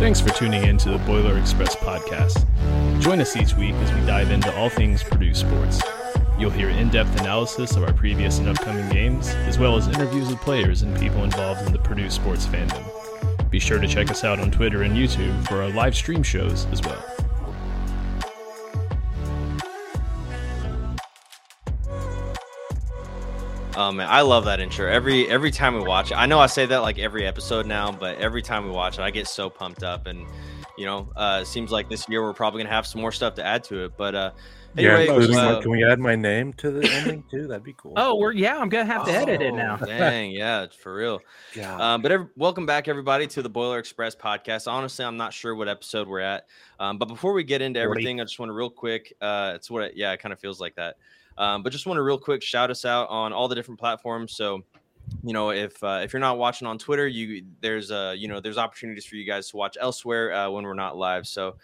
Thanks for tuning in to the Boiler Express podcast. Join us each week as we dive into all things Purdue sports. You'll hear in depth analysis of our previous and upcoming games, as well as interviews with players and people involved in the Purdue sports fandom. Be sure to check us out on Twitter and YouTube for our live stream shows as well. Oh man, I love that intro. Every every time we watch it, I know I say that like every episode now, but every time we watch it, I get so pumped up. And you know, uh, it seems like this year we're probably gonna have some more stuff to add to it. But uh, anyway, yeah, uh, can we add my name to the ending too? That'd be cool. Oh, we're yeah, I'm gonna have to edit it now. oh, dang, yeah, for real. yeah. Um, but every, welcome back, everybody, to the Boiler Express podcast. Honestly, I'm not sure what episode we're at. Um, but before we get into 40. everything, I just want to real quick. Uh, it's what, it, yeah, it kind of feels like that. Um, but just want to real quick shout us out on all the different platforms. So, you know, if uh, if you're not watching on Twitter, you there's uh you know there's opportunities for you guys to watch elsewhere uh, when we're not live. So,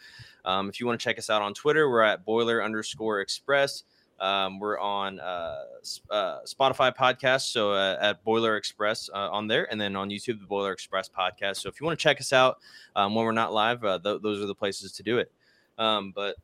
um, if you want to check us out on Twitter, we're at Boiler underscore Express. Um, we're on uh, uh, Spotify podcast, so uh, at Boiler Express uh, on there, and then on YouTube, the Boiler Express podcast. So if you want to check us out um, when we're not live, uh, th- those are the places to do it. Um, but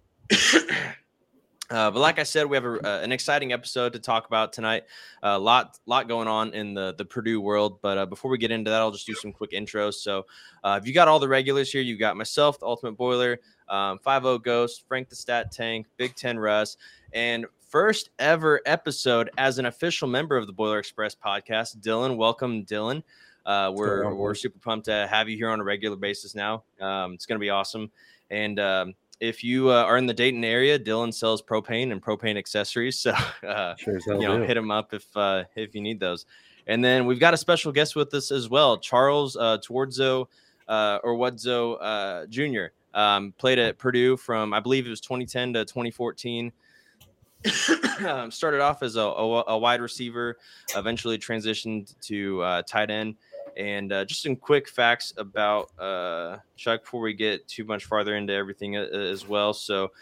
uh, but like I said, we have a, uh, an exciting episode to talk about tonight. A lot lot going on in the the Purdue world. But uh, before we get into that, I'll just do some quick intros. So uh, if you got all the regulars here, you got myself, the Ultimate Boiler, um, 5 Ghost, Frank the Stat Tank, Big Ten Russ, and first ever episode as an official member of the Boiler Express podcast. Dylan, welcome, Dylan. Uh, we're on, we're super pumped to have you here on a regular basis now. Um, it's going to be awesome. And um, if you uh, are in the Dayton area, Dylan sells propane and propane accessories. So uh, sure you know, do. hit him up if uh, if you need those. And then we've got a special guest with us as well, Charles uh, Twardzo uh, or Wudzo uh, Jr. Um, played at Purdue from I believe it was 2010 to 2014. um, started off as a, a, a wide receiver, eventually transitioned to uh, tight end. And uh, just some quick facts about uh, Chuck before we get too much farther into everything uh, as well. So,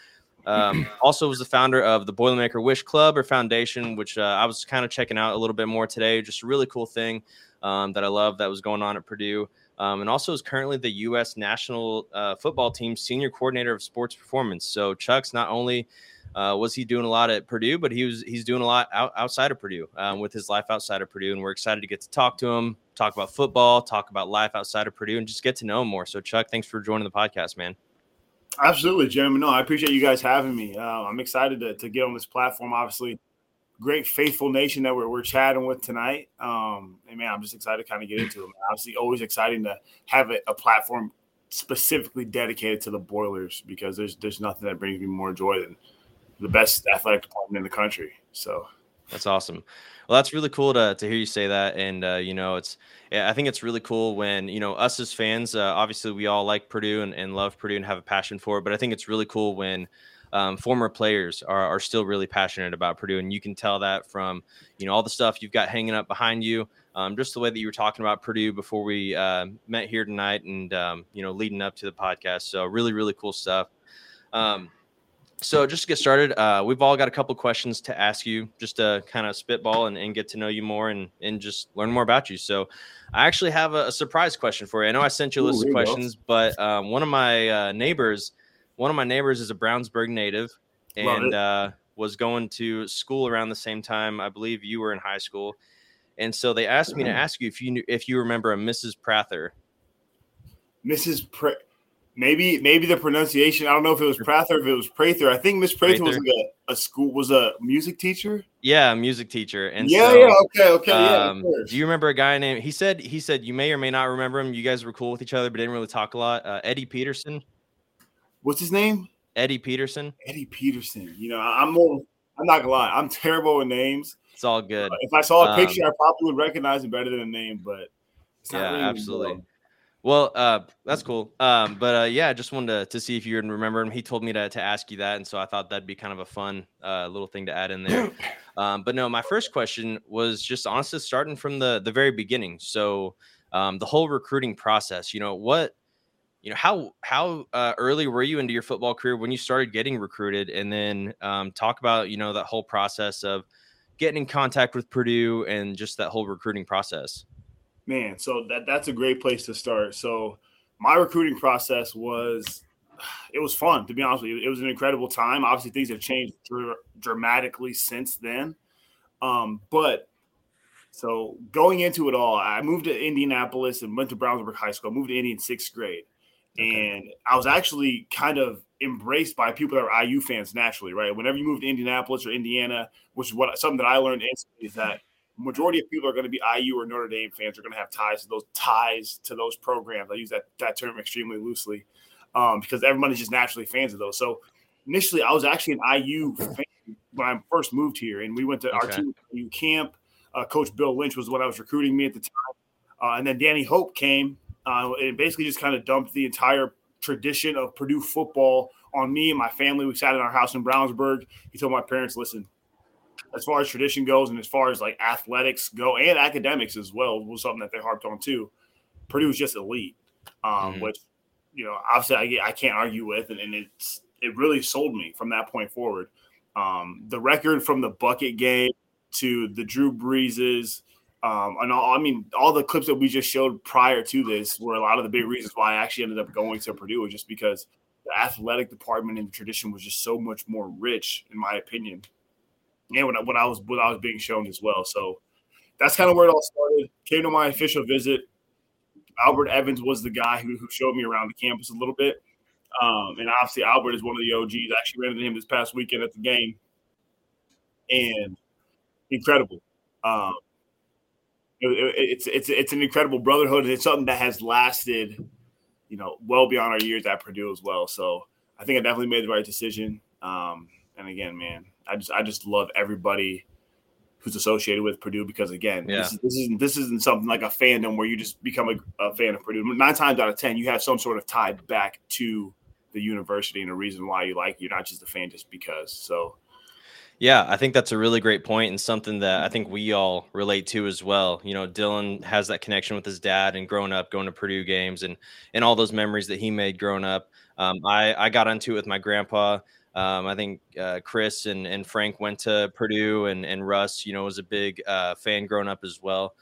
um, also was the founder of the Boilermaker Wish Club or Foundation, which uh, I was kind of checking out a little bit more today. Just a really cool thing um, that I love that was going on at Purdue. Um, and also is currently the U.S. national uh, football team senior coordinator of sports performance. So Chuck's not only uh, was he doing a lot at Purdue, but he was he's doing a lot out, outside of Purdue um, with his life outside of Purdue, and we're excited to get to talk to him, talk about football, talk about life outside of Purdue, and just get to know him more. So Chuck, thanks for joining the podcast, man. Absolutely, Jim. No, I appreciate you guys having me. Uh, I'm excited to, to get on this platform. Obviously, great faithful nation that we're, we're chatting with tonight. Um, and man, I'm just excited to kind of get into it. Obviously, always exciting to have a, a platform specifically dedicated to the Boilers because there's there's nothing that brings me more joy than the best athletic department in the country. So That's awesome. Well, that's really cool to, to hear you say that. And, uh, you know, it's, I think it's really cool when, you know, us as fans, uh, obviously we all like Purdue and, and love Purdue and have a passion for it. But I think it's really cool when um, former players are, are still really passionate about Purdue. And you can tell that from, you know, all the stuff you've got hanging up behind you. Um, just the way that you were talking about Purdue before we uh, met here tonight and, um, you know, leading up to the podcast. So really, really cool stuff. Um, so just to get started, uh, we've all got a couple questions to ask you, just to kind of spitball and, and get to know you more and and just learn more about you. So, I actually have a, a surprise question for you. I know I sent you a list there of you go. questions, but um, one of my uh, neighbors, one of my neighbors is a Brownsburg native, and uh, was going to school around the same time. I believe you were in high school, and so they asked me to ask you if you knew if you remember a Mrs. Prather. Mrs. Pre- maybe maybe the pronunciation. I don't know if it was Prather, if it was Prather. I think Miss Prather was like a, a school was a music teacher. Yeah, music teacher. And yeah, so, yeah, okay, okay, Um, course. do you remember a guy named? He said he said you may or may not remember him. You guys were cool with each other, but didn't really talk a lot. Uh, Eddie Peterson. What's his name? Eddie Peterson. Eddie Peterson. You know, I- I'm more. I'm not gonna lie. I'm terrible with names. It's all good. If I saw a Um, picture, I probably would recognize him better than a name. But it's not Yeah, a absolutely. Well, uh, that's cool. Um, but uh, yeah, I just wanted to, to see if you remember him. He told me to, to ask you that, and so I thought that'd be kind of a fun uh, little thing to add in there. Um, but no, my first question was just honestly starting from the the very beginning. So um, the whole recruiting process. You know what? You know how how uh, early were you into your football career when you started getting recruited, and then um, talk about you know that whole process of getting in contact with Purdue and just that whole recruiting process. Man, so that that's a great place to start. So my recruiting process was it was fun to be honest with you. It was an incredible time. Obviously, things have changed dr- dramatically since then. Um, but so going into it all, I moved to Indianapolis and went to Brownsburg High School. I moved to Indy in sixth grade, okay. and I was actually kind of embraced by people that are IU fans naturally. Right, whenever you move to Indianapolis or Indiana, which is what something that I learned instantly is that majority of people are going to be IU or Notre Dame fans are going to have ties to those ties to those programs. I use that that term extremely loosely um, because everybody's just naturally fans of those. So initially, I was actually an IU fan when I first moved here, and we went to okay. our IU camp. Uh, Coach Bill Lynch was what I was recruiting me at the time, uh, and then Danny Hope came uh, and basically just kind of dumped the entire tradition of Purdue football on me and my family. We sat in our house in Brownsburg. He told my parents, "Listen, as far as tradition goes and as far as like athletics go and academics as well was something that they harped on too. Purdue was just elite, um, mm-hmm. which you know obviously I, I can't argue with, and, and, it's it really sold me from that point forward. Um, the record from the bucket game to the Drew Breeses, um, and all, I mean all the clips that we just showed prior to this were a lot of the big reasons why I actually ended up going to Purdue, just because the athletic department and the tradition was just so much more rich, in my opinion and when I, I was when I was being shown as well. So that's kind of where it all started. Came to my official visit. Albert Evans was the guy who, who showed me around the campus a little bit. Um, and obviously, Albert is one of the OGs. I actually ran into him this past weekend at the game, and incredible. Um, it, it, it's it's it's an incredible brotherhood, and it's something that has lasted, you know, well beyond our years at Purdue as well. So I think I definitely made the right decision. Um, and again, man, I just I just love everybody who's associated with Purdue because again, yeah. this, is, this isn't this isn't something like a fandom where you just become a, a, fan of Purdue. Nine times out of ten, you have some sort of tie back to the university and a reason why you like. You're not just a fan just because. So. Yeah, I think that's a really great point and something that I think we all relate to as well. You know, Dylan has that connection with his dad and growing up, going to Purdue games and and all those memories that he made growing up. Um, I I got into it with my grandpa. Um, I think uh, Chris and, and Frank went to Purdue, and, and Russ, you know, was a big uh, fan growing up as well.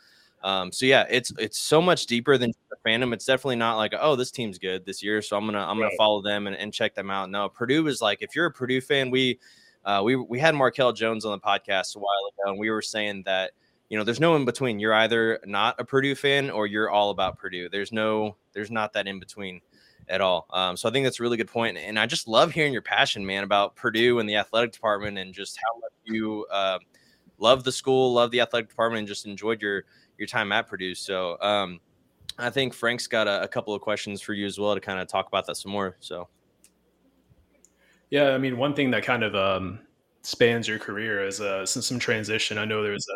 Um, so yeah, it's it's so much deeper than the fandom. It's definitely not like oh this team's good this year, so I'm gonna I'm gonna follow them and, and check them out. No, Purdue is like if you're a Purdue fan, we uh, we we had Markell Jones on the podcast a while ago, and we were saying that you know there's no in between. You're either not a Purdue fan or you're all about Purdue. There's no there's not that in between at all. Um, so I think that's a really good point, and I just love hearing your passion, man, about Purdue and the athletic department, and just how much you uh, love the school, love the athletic department, and just enjoyed your your time at Purdue. So um, I think Frank's got a, a couple of questions for you as well to kind of talk about that some more. So. Yeah, I mean, one thing that kind of um, spans your career as uh, some, some transition. I know there's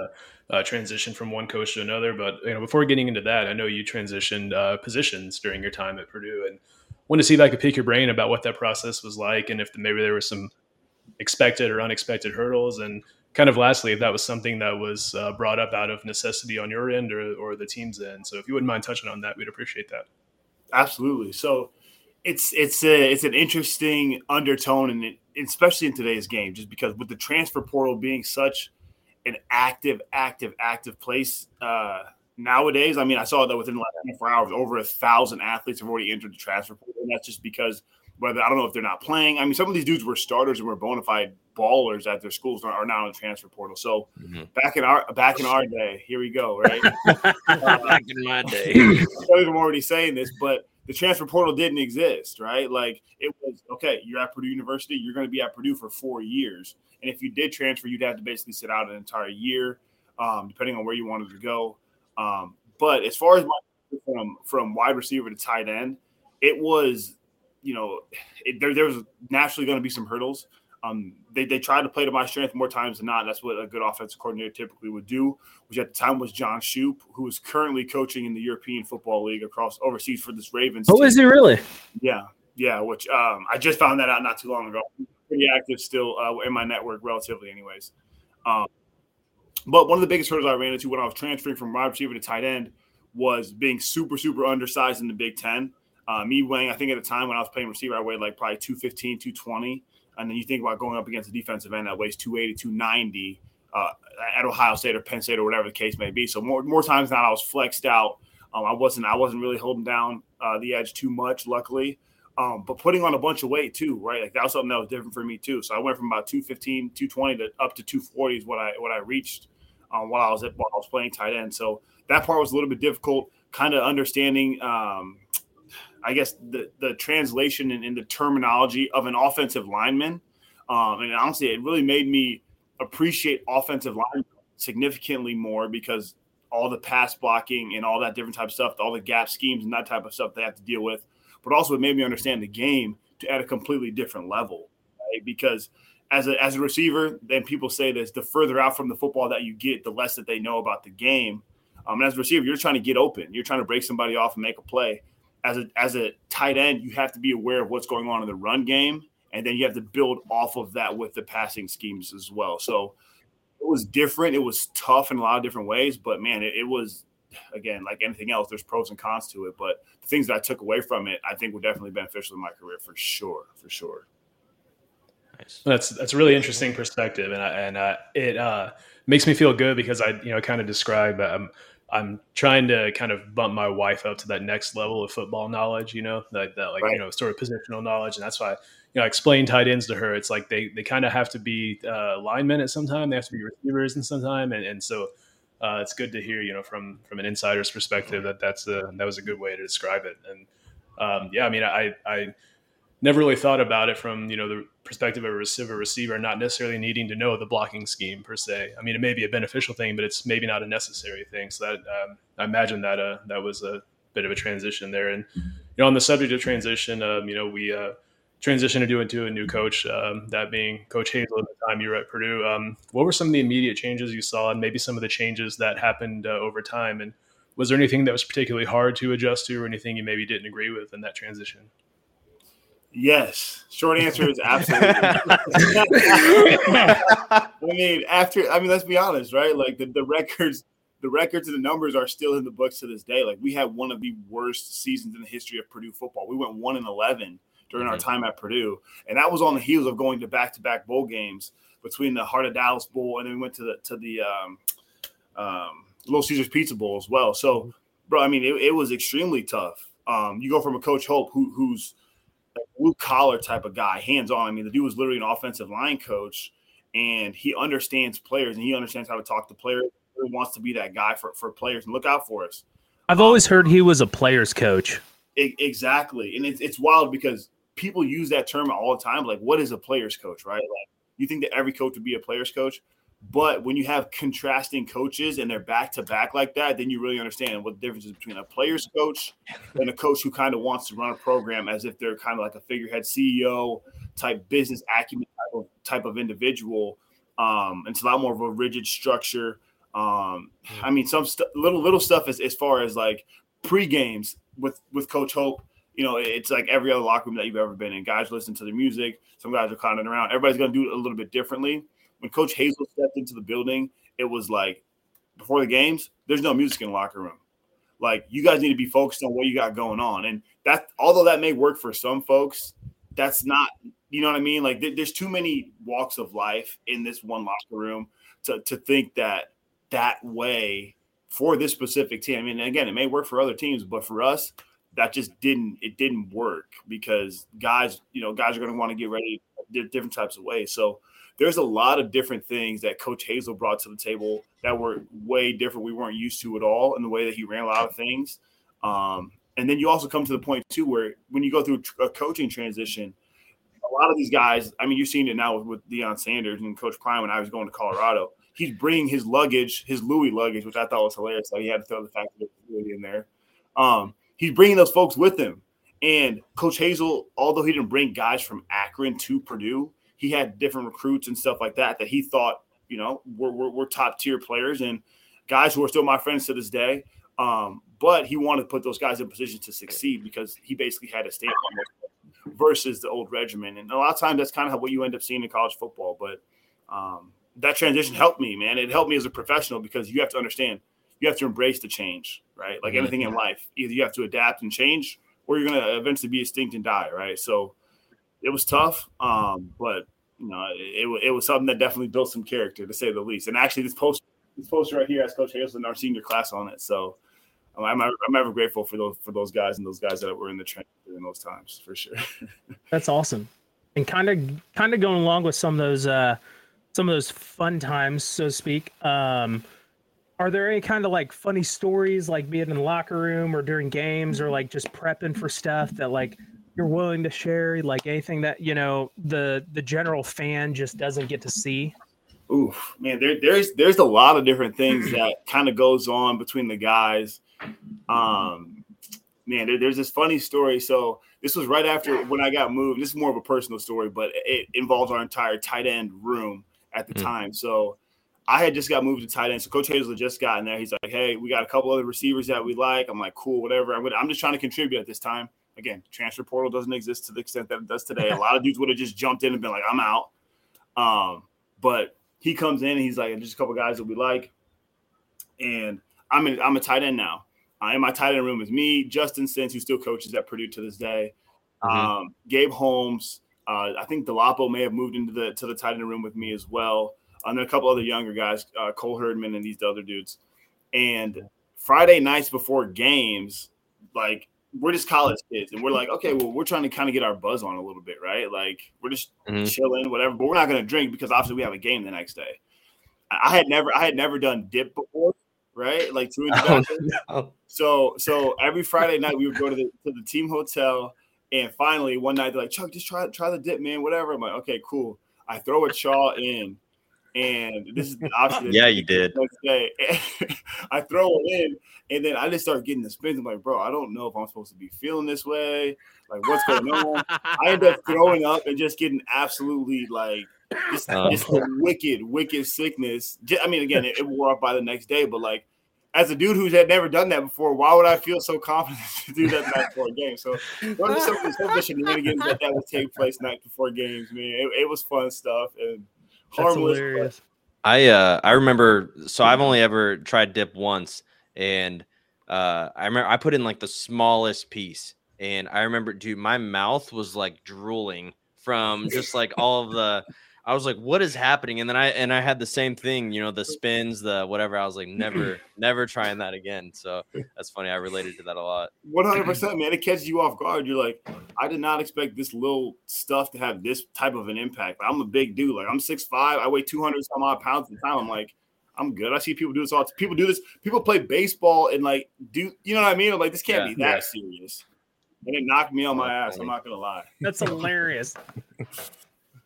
a, a, transition from one coach to another, but you know, before getting into that, I know you transitioned uh, positions during your time at Purdue, and want to see if I could pick your brain about what that process was like and if maybe there were some expected or unexpected hurdles. And kind of lastly, if that was something that was uh, brought up out of necessity on your end or, or the team's end. So if you wouldn't mind touching on that, we'd appreciate that. Absolutely. So it's it's a it's an interesting undertone and especially in today's game, just because with the transfer portal being such an active, active, active place, uh, nowadays, I mean, I saw that within the last 24 hours, over a thousand athletes have already entered the transfer portal, and that's just because whether I don't know if they're not playing. I mean, some of these dudes were starters and were bona fide ballers at their schools are now in the transfer portal. So mm-hmm. back in our back in our day, here we go, right? back in my day, I'm already saying this, but the transfer portal didn't exist, right? Like it was okay. You're at Purdue University. You're going to be at Purdue for four years, and if you did transfer, you'd have to basically sit out an entire year, um, depending on where you wanted to go. Um, but as far as my from from wide receiver to tight end, it was, you know, it, there there was naturally going to be some hurdles. Um, they, they tried to play to my strength more times than not. That's what a good offensive coordinator typically would do, which at the time was John Shoop, who is currently coaching in the European Football League across overseas for this Ravens. Oh, team. is he really? Yeah, yeah. Which um, I just found that out not too long ago. Pretty active still uh, in my network, relatively, anyways. Um, but one of the biggest hurdles I ran into when I was transferring from wide receiver to tight end was being super, super undersized in the Big Ten. Uh, me weighing, I think at the time when I was playing receiver, I weighed like probably 215, 220. And then you think about going up against a defensive end that weighs 280, 290 uh, at Ohio State or Penn State or whatever the case may be. So more more times than not, I was flexed out. Um, I wasn't I wasn't really holding down uh, the edge too much, luckily. Um, but putting on a bunch of weight too, right? Like that was something that was different for me too. So I went from about 215, 220 to up to 240 is what I what I reached um, while I was at while I was playing tight end. So that part was a little bit difficult, kind of understanding um, I guess the the translation and, the terminology of an offensive lineman. Um, and honestly, it really made me appreciate offensive line significantly more because all the pass blocking and all that different type of stuff, all the gap schemes and that type of stuff they have to deal with but also it made me understand the game to at a completely different level. Right? Because as a as a receiver, then people say this: the further out from the football that you get, the less that they know about the game. Um, and as a receiver, you're trying to get open. You're trying to break somebody off and make a play. As a as a tight end, you have to be aware of what's going on in the run game, and then you have to build off of that with the passing schemes as well. So it was different. It was tough in a lot of different ways, but man, it, it was again, like anything else, there's pros and cons to it. But the things that I took away from it, I think were definitely beneficial in my career for sure, for sure. Nice. That's that's a really interesting perspective, and I, and uh, it uh, makes me feel good because I you know kind of describe um, I'm trying to kind of bump my wife up to that next level of football knowledge, you know, that, that like, right. you know, sort of positional knowledge. And that's why, you know, I explain tight ends to her. It's like they, they kind of have to be uh, linemen at some time. They have to be receivers in some time. And, and so uh, it's good to hear, you know, from from an insider's perspective that that's a that was a good way to describe it. And um, yeah, I mean, I I never really thought about it from you know the perspective of a receiver receiver not necessarily needing to know the blocking scheme per se. I mean, it may be a beneficial thing, but it's maybe not a necessary thing. So that um, I imagine that uh, that was a bit of a transition there. And you know, on the subject of transition, um, you know, we uh, transition to do into a new coach, um, that being Coach Hazell at the time you were at Purdue. Um, what were some of the immediate changes you saw, and maybe some of the changes that happened uh, over time? And was there anything that was particularly hard to adjust to, or anything you maybe didn't agree with in that transition? Yes. Short answer is absolutely. I mean, after I mean, let's be honest, right? Like the, the records, the records and the numbers are still in the books to this day. Like we had one of the worst seasons in the history of Purdue football. We went one and eleven during mm-hmm. our time at Purdue, and that was on the heels of going to back-to-back bowl games between the Heart of Dallas Bowl and then we went to the to the um, um, Little Caesars Pizza Bowl as well. So, bro, I mean, it, it was extremely tough. Um, you go from a Coach Hope who, who's blue collar type of guy, hands on. I mean, the dude was literally an offensive line coach, and he understands players and he understands how to talk to players. He wants to be that guy for, for players and look out for us. I've um, always heard he was a player's coach. It, exactly, and it's it's wild because people use that term all the time. Like, what is a player's coach, right? Like, you think that every coach would be a player's coach, but when you have contrasting coaches and they're back to back like that, then you really understand what the difference is between a player's coach and a coach who kind of wants to run a program as if they're kind of like a figurehead CEO type business acumen type of, type of individual. Um, it's a lot more of a rigid structure. Um, I mean, some st- little little stuff as, as far as like pre games with with Coach Hope you know, it's like every other locker room that you've ever been in. Guys listen to the music. Some guys are clowning around. Everybody's going to do it a little bit differently. When Coach Hazell stepped into the building, it was like before the games, there's no music in the locker room. Like you guys need to be focused on what you got going on. And that, although that may work for some folks, that's not, you know what I mean? Like th- there's too many walks of life in this one locker room to, to think that that way for this specific team. I mean, again, it may work for other teams, but for us, that just didn't it didn't work because guys you know guys are going to want to get ready different types of ways. So there's a lot of different things that coach Hazell brought to the table that were way different. We weren't used to at all in the way that he ran a lot of things. Um, and then you also come to the point too where when you go through a coaching transition a lot of these guys i mean you've seen it now with, with Deion sanders and coach prime when i was going to colorado. He's bringing his luggage his louis luggage which i thought was hilarious so he had to throw the fact that in there. Um, he's bringing those folks with him. And Coach Hazell, although he didn't bring guys from Akron to Purdue, he had different recruits and stuff like that that he thought, you know, were, were, were top tier players and guys who are still my friends to this day. Um, but he wanted to put those guys in position to succeed because he basically had a them versus the old regimen. And a lot of times that's kind of what you end up seeing in college football. But um, that transition helped me, man. It helped me as a professional because you have to understand – you have to embrace the change, right? Like mm-hmm. anything in life, either you have to adapt and change, or you're going to eventually be extinct and die, right? So it was tough, um, but you know, it, it, was something that definitely built some character, to say the least. And actually, this post, this poster right here has Coach Hazell in our senior class on it. So I'm, I'm ever grateful for those for those guys and those guys that were in the trenches during those times for sure. That's awesome, and kind of kind of going along with some of those uh, some of those fun times, so to speak. Um, are there any kind of like funny stories, like being in the locker room or during games, or like just prepping for stuff that like you're willing to share? Like anything that you know the the general fan just doesn't get to see. Oof, man, there, there's there's a lot of different things that kind of goes on between the guys. Um, man, there, there's this funny story. So this was right after when I got moved. This is more of a personal story, but it involves our entire tight end room at the mm. time. So I had just got moved to tight end. So Coach had just gotten there. He's like, "Hey, we got a couple other receivers that we like." I'm like, "Cool, whatever." I'm, gonna, I'm just trying to contribute at this time. Again, transfer portal doesn't exist to the extent that it does today. A lot of dudes would have just jumped in and been like, "I'm out." Um, but he comes in and he's like, "Just a couple guys that we like," and I'm in, I'm a tight end now. Uh, in my tight end room is me, Justin Sinz, who still coaches at Purdue to this day, mm-hmm. um, Gabe Holmes. Uh, I think Delapo may have moved into the to the tight end room with me as well and then a couple other younger guys, uh, Cole Herdman and these other dudes. And Friday nights before games, like we're just college kids, and we're like, okay, well, we're trying to kind of get our buzz on a little bit, right? Like we're just mm-hmm. chilling, whatever. But we're not going to drink because obviously we have a game the next day. I had never, I had never done dip before, right? Like two oh, no. So, so every Friday night we would go to the to the team hotel, and finally one night they're like, Chuck, just try try the dip, man, whatever. I'm like, okay, cool. I throw a chaw in, and this is the option. yeah, you did. I throw it in, and then I just start getting the spins. I'm like, bro, I don't know if I'm supposed to be feeling this way. Like, what's going on? I end up throwing up and just getting absolutely like just, uh, just a wicked, wicked sickness. I mean, again, it, it wore off by the next day, but like as a dude who's had never done that before, why would I feel so confident to do that night before a game? So what are some of the shenanigans that that would take place night before games, man? It, it was fun stuff and harmless. I uh I remember so I've only ever tried dip once and uh I remember I put in like the smallest piece and I remember dude my mouth was like drooling from just like all of the I was like, what is happening? And then I and I had the same thing, you know, the spins, the whatever. I was like, never, never trying that again. So that's funny. I related to that a lot. One hundred percent, man. It catches you off guard. You're like, I did not expect this little stuff to have this type of an impact. I'm a big dude. Like I'm six five. I weigh two hundred some odd pounds at the time. I'm like, I'm good. I see people do this all. People do this. People play baseball and like do you know what I mean? I'm like, this can't yeah, be that yeah. serious. And it knocked me on my ass. I'm not gonna lie. That's hilarious.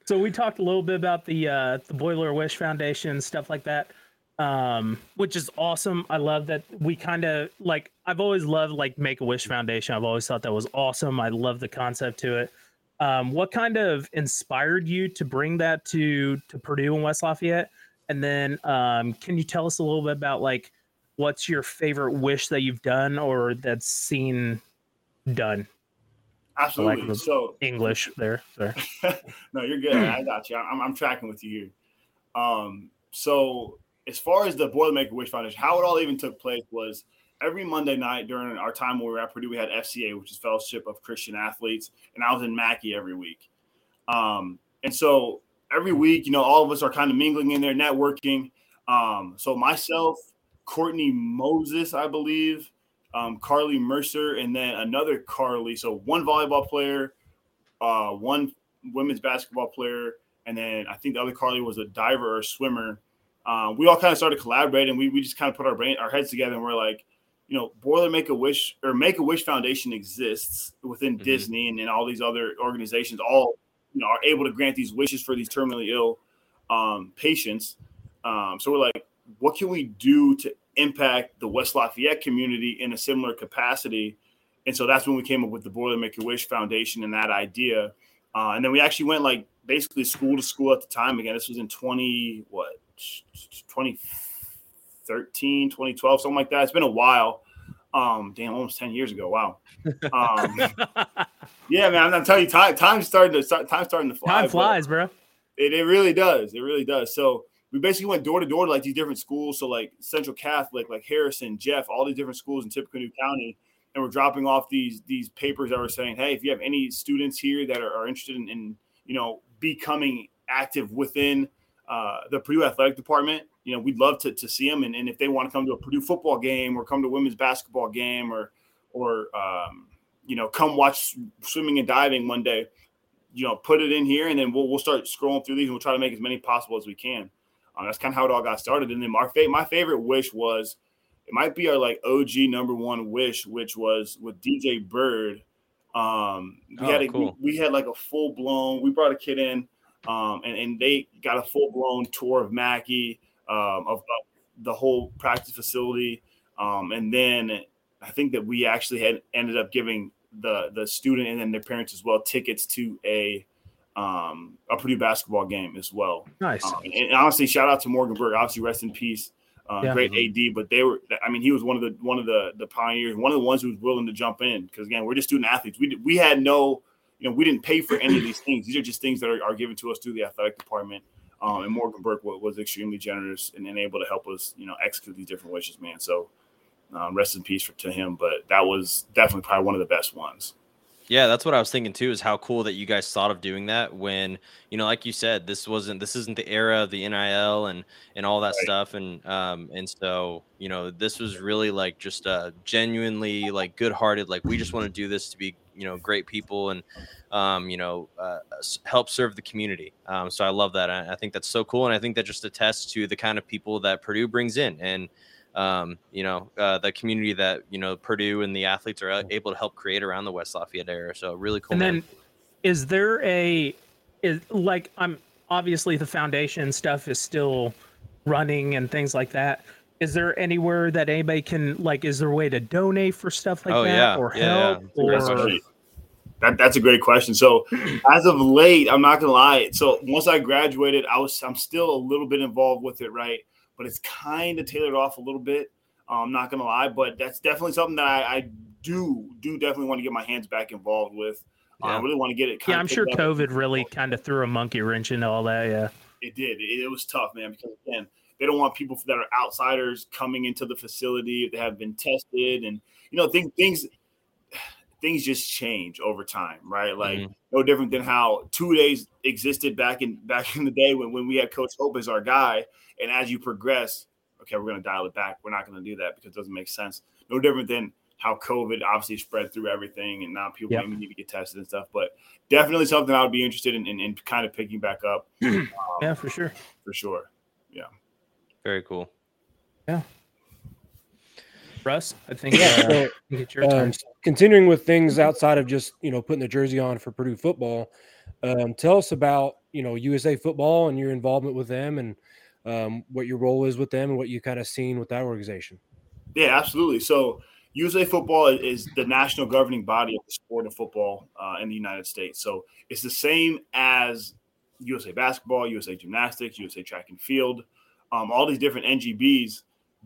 So we talked a little bit about the uh, the Boiler Wish Foundation stuff like that, um, which is awesome. I love that we kind of like. I've always loved like Make a Wish Foundation. I've always thought that was awesome. I love the concept to it. Um, what kind of inspired you to bring that to to Purdue and West Lafayette? And then, um, can you tell us a little bit about like what's your favorite wish that you've done or that's seen done? Absolutely. So English there. Sorry. no, you're good. I got you. I'm, I'm tracking with you here. Um, so as far as the Boilermaker Wish Foundation, how it all even took place was every Monday night during our time when we were at Purdue, we had FCA, which is Fellowship of Christian Athletes, and I was in Mackey every week. Um, and so every week, you know, all of us are kind of mingling in there, networking. Um, so myself, Courtney Moses, I believe, um, Carly Mercer, and then another Carly. So one volleyball player, uh, one women's basketball player, and then I think the other Carly was a diver or a swimmer. Um, we all kind of started collaborating. We, we just kind of put our brain, our heads together, and we're like, you know, Boiler Make a Wish or Make a Wish Foundation exists within mm-hmm. Disney and, and all these other organizations. All you know are able to grant these wishes for these terminally ill um, patients. Um, so we're like, what can we do to impact the West Lafayette community in a similar capacity. And so that's when we came up with the Boiler Make a Wish Foundation and that idea. Uh, and then we actually went like basically school to school at the time. Again, this was in 20, what, 2013, 2012, something like that. It's been a while. Um, damn, almost 10 years ago. Wow. Um, yeah, man, I'm telling you, time, time's starting to, time's starting to fly. Time flies, bro. It, it really does. It really does. So, we basically went door to door to like these different schools. So like Central Catholic, like Harrison, Jeff, all these different schools in Tippecanoe County, and we're dropping off these these papers that were saying, hey, if you have any students here that are, are interested in, in, you know becoming active within uh, the Purdue athletic department, you know, we'd love to, to see them. And, and if they want to come to a Purdue football game or come to a women's basketball game or, or, um, you know, come watch swimming and diving one day, you know, put it in here and then we'll, we'll start scrolling through these and we'll try to make as many possible as we can. Um, that's kind of how it all got started. And then my, fa- my favorite wish was, it might be our like OG number one wish, which was with DJ Bird. Um, we Oh, had a, cool. we, we had like a full blown. We brought a kid in, um, and, and they got a full blown tour of Mackey, um, of, of the whole practice facility, um, and then I think that we actually had ended up giving the the student and then their parents as well tickets to a um, a Purdue basketball game as well. Nice. Um, and, honestly, shout out to Morgan Burke. Obviously, rest in peace. Uh, Yeah. Great AD, but they were. I mean, he was one of the one of the the pioneers, one of the ones who was willing to jump in. Because again, we're just student athletes. We we had no, you know, we didn't pay for any of these things. These are just things that are, are given to us through the athletic department. Um, and Morgan Burke was, was extremely generous and, and able to help us, you know, execute these different wishes, man. So, um, rest in peace for, to him. But that was definitely probably one of the best ones. Yeah, that's what I was thinking too. Is how cool that you guys thought of doing that when you know, like you said, this wasn't this isn't the era of the NIL and and all that Right. stuff, and um and so you know, this was really like just uh genuinely like good hearted. Like we just want to do this to be you know great people and um you know uh, help serve the community. Um, so I love that. I, I think that's so cool, and I think that just attests to the kind of people that Purdue brings in and um, you know, uh, the community that you know Purdue and the athletes are able to help create around the West Lafayette area. So really cool. and man. then is there a is like i'm obviously the foundation stuff is still running and things like that is there anywhere that anybody can like is there a way to donate for stuff like Oh, that yeah. or Yeah, yeah. help That's a great That's or. That, that's a great question. So, as of late, I'm not gonna lie. So once I graduated, I was I'm still a little bit involved with it, right? But it's kind of tailored off a little bit. I'm not gonna lie, but that's definitely something that I, I do do definitely want to get my hands back involved with. Uh, I really want to get it. yeah i'm sure covid really kind of threw a monkey wrench into all that yeah It did. It, it was tough, man, because again, they don't want people that are outsiders coming into the facility if they have been tested, and you know, things things things just change over time, right? Like Mhm. no different than how two days existed back in back in the day when, when we had Coach Hope as our guy, and as you progress, okay, we're gonna dial it back. We're not gonna do that because it doesn't make sense. No different than how COVID obviously spread through everything, and now people Yep. maybe need to get tested and stuff. But definitely something I would be interested in, in, in kind of picking back up um, yeah for sure for sure. Yeah. Very cool. Russ i think Yeah, uh, so, I think it's your turn um, continuing with things outside of just you know putting the jersey on for Purdue football, um, tell us about you know USA football and your involvement with them and um, what your role is with them and what you kind of seen with that organization. Yeah, absolutely. So USA Football is the national governing body of the sport of football uh, in the United States. So it's the same as USA Basketball, USA Gymnastics, USA Track and Field, um, all these different NGBs,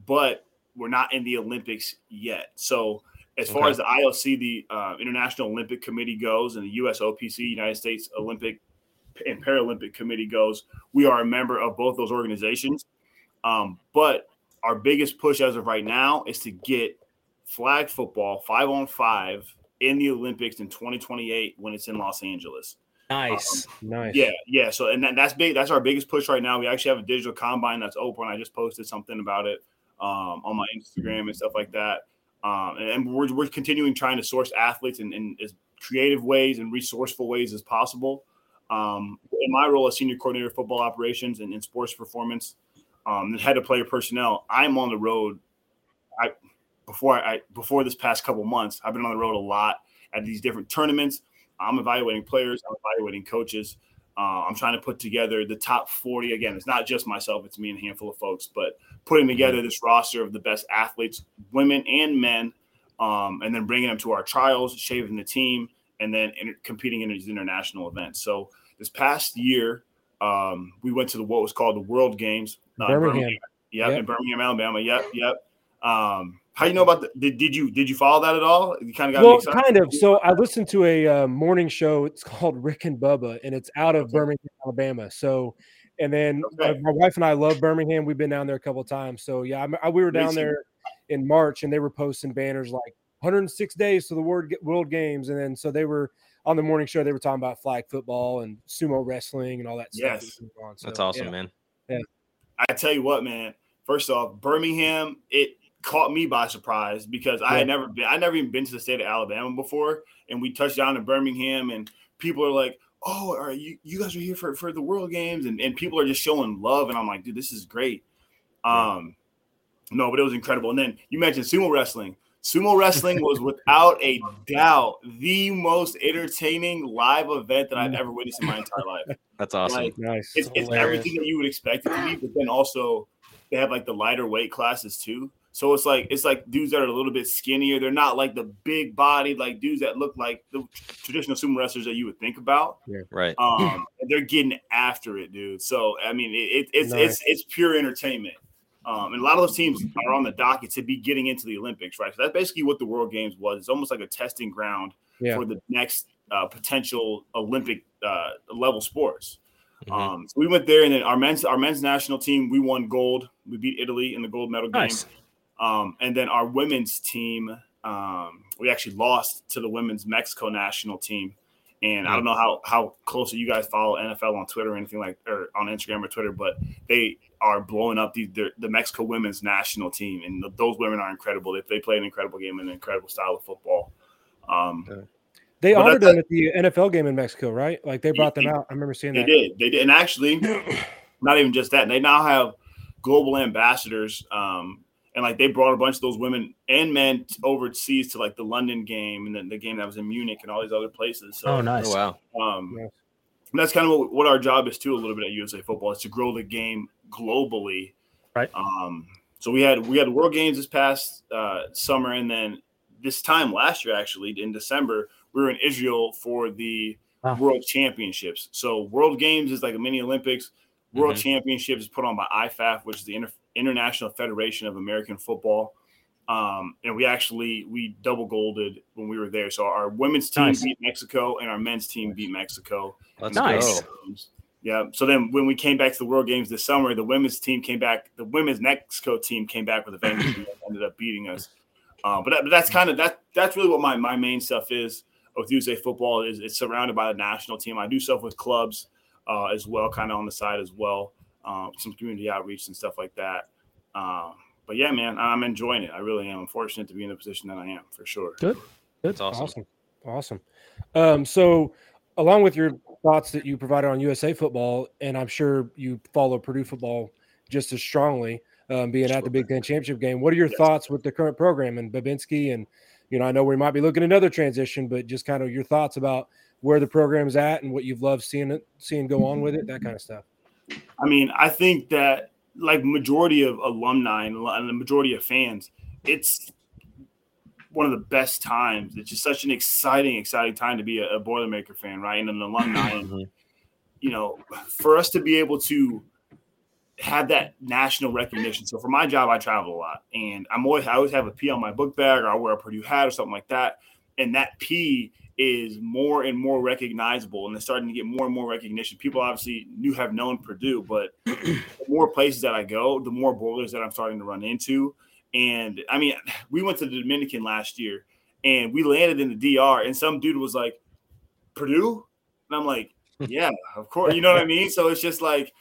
but we're not in the Olympics yet. So as far Okay. as the IOC, the uh, International Olympic Committee goes, and the USOPC, United States Olympic and Paralympic Committee goes, we are a member of both those organizations. Um, but our biggest push as of right now is to get flag football five on five in the Olympics in 2028 when it's in Los Angeles. nice Nice. Yeah, yeah. So and that, that's big. That's our biggest push right now. We actually have a digital combine that's open. I just posted something about it um, on my Instagram and stuff like that. Um, and, and we're we're continuing trying to source athletes in, in as creative ways and resourceful ways as possible. Um, in my role as senior coordinator of football operations and, and sports performance, um, and head of player personnel, I'm on the road. I before I before this past couple months, I've been on the road a lot at these different tournaments. I'm evaluating players. I'm evaluating coaches. Uh, I'm trying to put together the top 40. Again, it's not just myself; it's me and a handful of folks. But putting together this roster of the best athletes, women and men, um, and then bringing them to our trials, shaping the team, and then inter- competing in these international events. So this past year, um, we went to the what was called the World Games, uh, Birmingham. Yep, Yep. in Birmingham, Alabama. Yep, yep. Um, how you know about the? Did, did you did you follow that at all? You kind of got me Well, excited. kind of. So I listened to a uh, morning show. It's called Rick and Bubba, and it's out of Okay. Birmingham, Alabama. So, and then Okay. uh, my wife and I love Birmingham. We've been down there a couple of times. So yeah, I'm- I, we were down there in March, and they were posting banners like 106 days to the World World Games, and then so they were on the morning show. They were talking about flag football and sumo wrestling and all that stuff. that Yes. was going. That's awesome, yeah. man. Yeah. I tell you what, man. First off, Birmingham, it caught me by surprise because I had never been. I never even been to the state of Alabama before, and we touched down in Birmingham, and people are like, "Oh, are you you guys are here for for the World Games?" And and people are just showing love, and I'm like, dude, this is great. Um, no, but it was incredible. And then you mentioned sumo wrestling. Sumo wrestling was without a doubt the most entertaining live event that I've ever witnessed in my entire life. That's awesome. Like, Nice. it's, it's everything that you would expect it to be, but then also they have like the lighter weight classes too. So it's like it's like dudes that are a little bit skinnier. They're not like the big bodied like dudes that look like the traditional sumo wrestlers that you would think about. Right. Um, and they're getting after it, dude. So I mean, it, it, it's Nice. it's it's pure entertainment. Um, and a lot of those teams are on the docket to be getting into the Olympics, right? So that's basically what the World Games was. It's almost like a testing ground Yeah. for the next uh, potential Olympic uh, level sports. Mhm. Um, so we went there, and then our men's our men's national team we won gold. We beat Italy in the gold medal game. Nice. Um, and then our women's team, um, we actually lost to the women's Mexico national team. And I don't know how how closely you guys follow NFL on Twitter or anything like or on Instagram or Twitter, but they are blowing up the the, the Mexico women's national team, and those women are incredible. They, they play an incredible game and an incredible style of football. Um, They honored them at the NFL game in Mexico, right? Like they brought them out. I remember seeing They that. did. They did. And actually, not even just that. They now have global ambassadors. Um, and like they brought a bunch of those women and men overseas to like the London game and then the game that was in Munich and all these other places. So, Oh, nice. Oh wow. um, Nice. and that's kind of what, what our job is too, a little bit at USA Football, is to grow the game globally. Right. Um, so we had we had World Games this past uh, summer, and then this time last year, actually in December, we were in Israel for the Wow. World Championships. So World Games is like a mini Olympics. World Mhm. Championships is put on by IFAF, which is the Inter- International Federation of American Football. Um, and we actually we double golded when we were there. So our women's team Nice. beat Mexico and our men's team beat Mexico. Let's Nice. Yeah. So then when we came back to the World Games this summer, the women's team came back. The women's Mexico team came back with a vengeance and ended up beating us. Uh, but, that, but that's kind of that. That's really what my, my main stuff is with USA football. Is it's surrounded by the national team. I do stuff with clubs uh, as well, kind of on the side as well. Um, some community outreach and stuff like that. Um, but yeah, man, I'm enjoying it. I really am. I'm fortunate to be in the position that I am for sure. Good. That's awesome. Awesome. Awesome. Um, so, along with your thoughts that you provided on USA football, and I'm sure you follow Purdue football just as strongly, um, being at the Big Ten championship game, what are your Yes. thoughts with the current program and Bobinski? And, you know, I know we might be looking at another transition, but just kind of your thoughts about where the program's at and what you've loved seeing it, seeing go on with it, that kind of stuff. I mean, I think that like majority of alumni and the majority of fans, it's one of the best times. It's just such an exciting, exciting time to be a, a Boilermaker fan, right? And an alumni, and Mhm. you know, for us to be able to have that national recognition. So for my job, I travel a lot, and I'm always I always have a P on my book bag, or I wear a Purdue hat or something like that. And that P is more and more recognizable, and it's starting to get more and more recognition. People obviously knew have known Purdue, but the more places that I go, the more boilers that I'm starting to run into. And I mean, we went to the Dominican last year, and we landed in the DR, and some dude was like, "Purdue," and I'm like, "Yeah, of course." You know what I mean? So it's just like,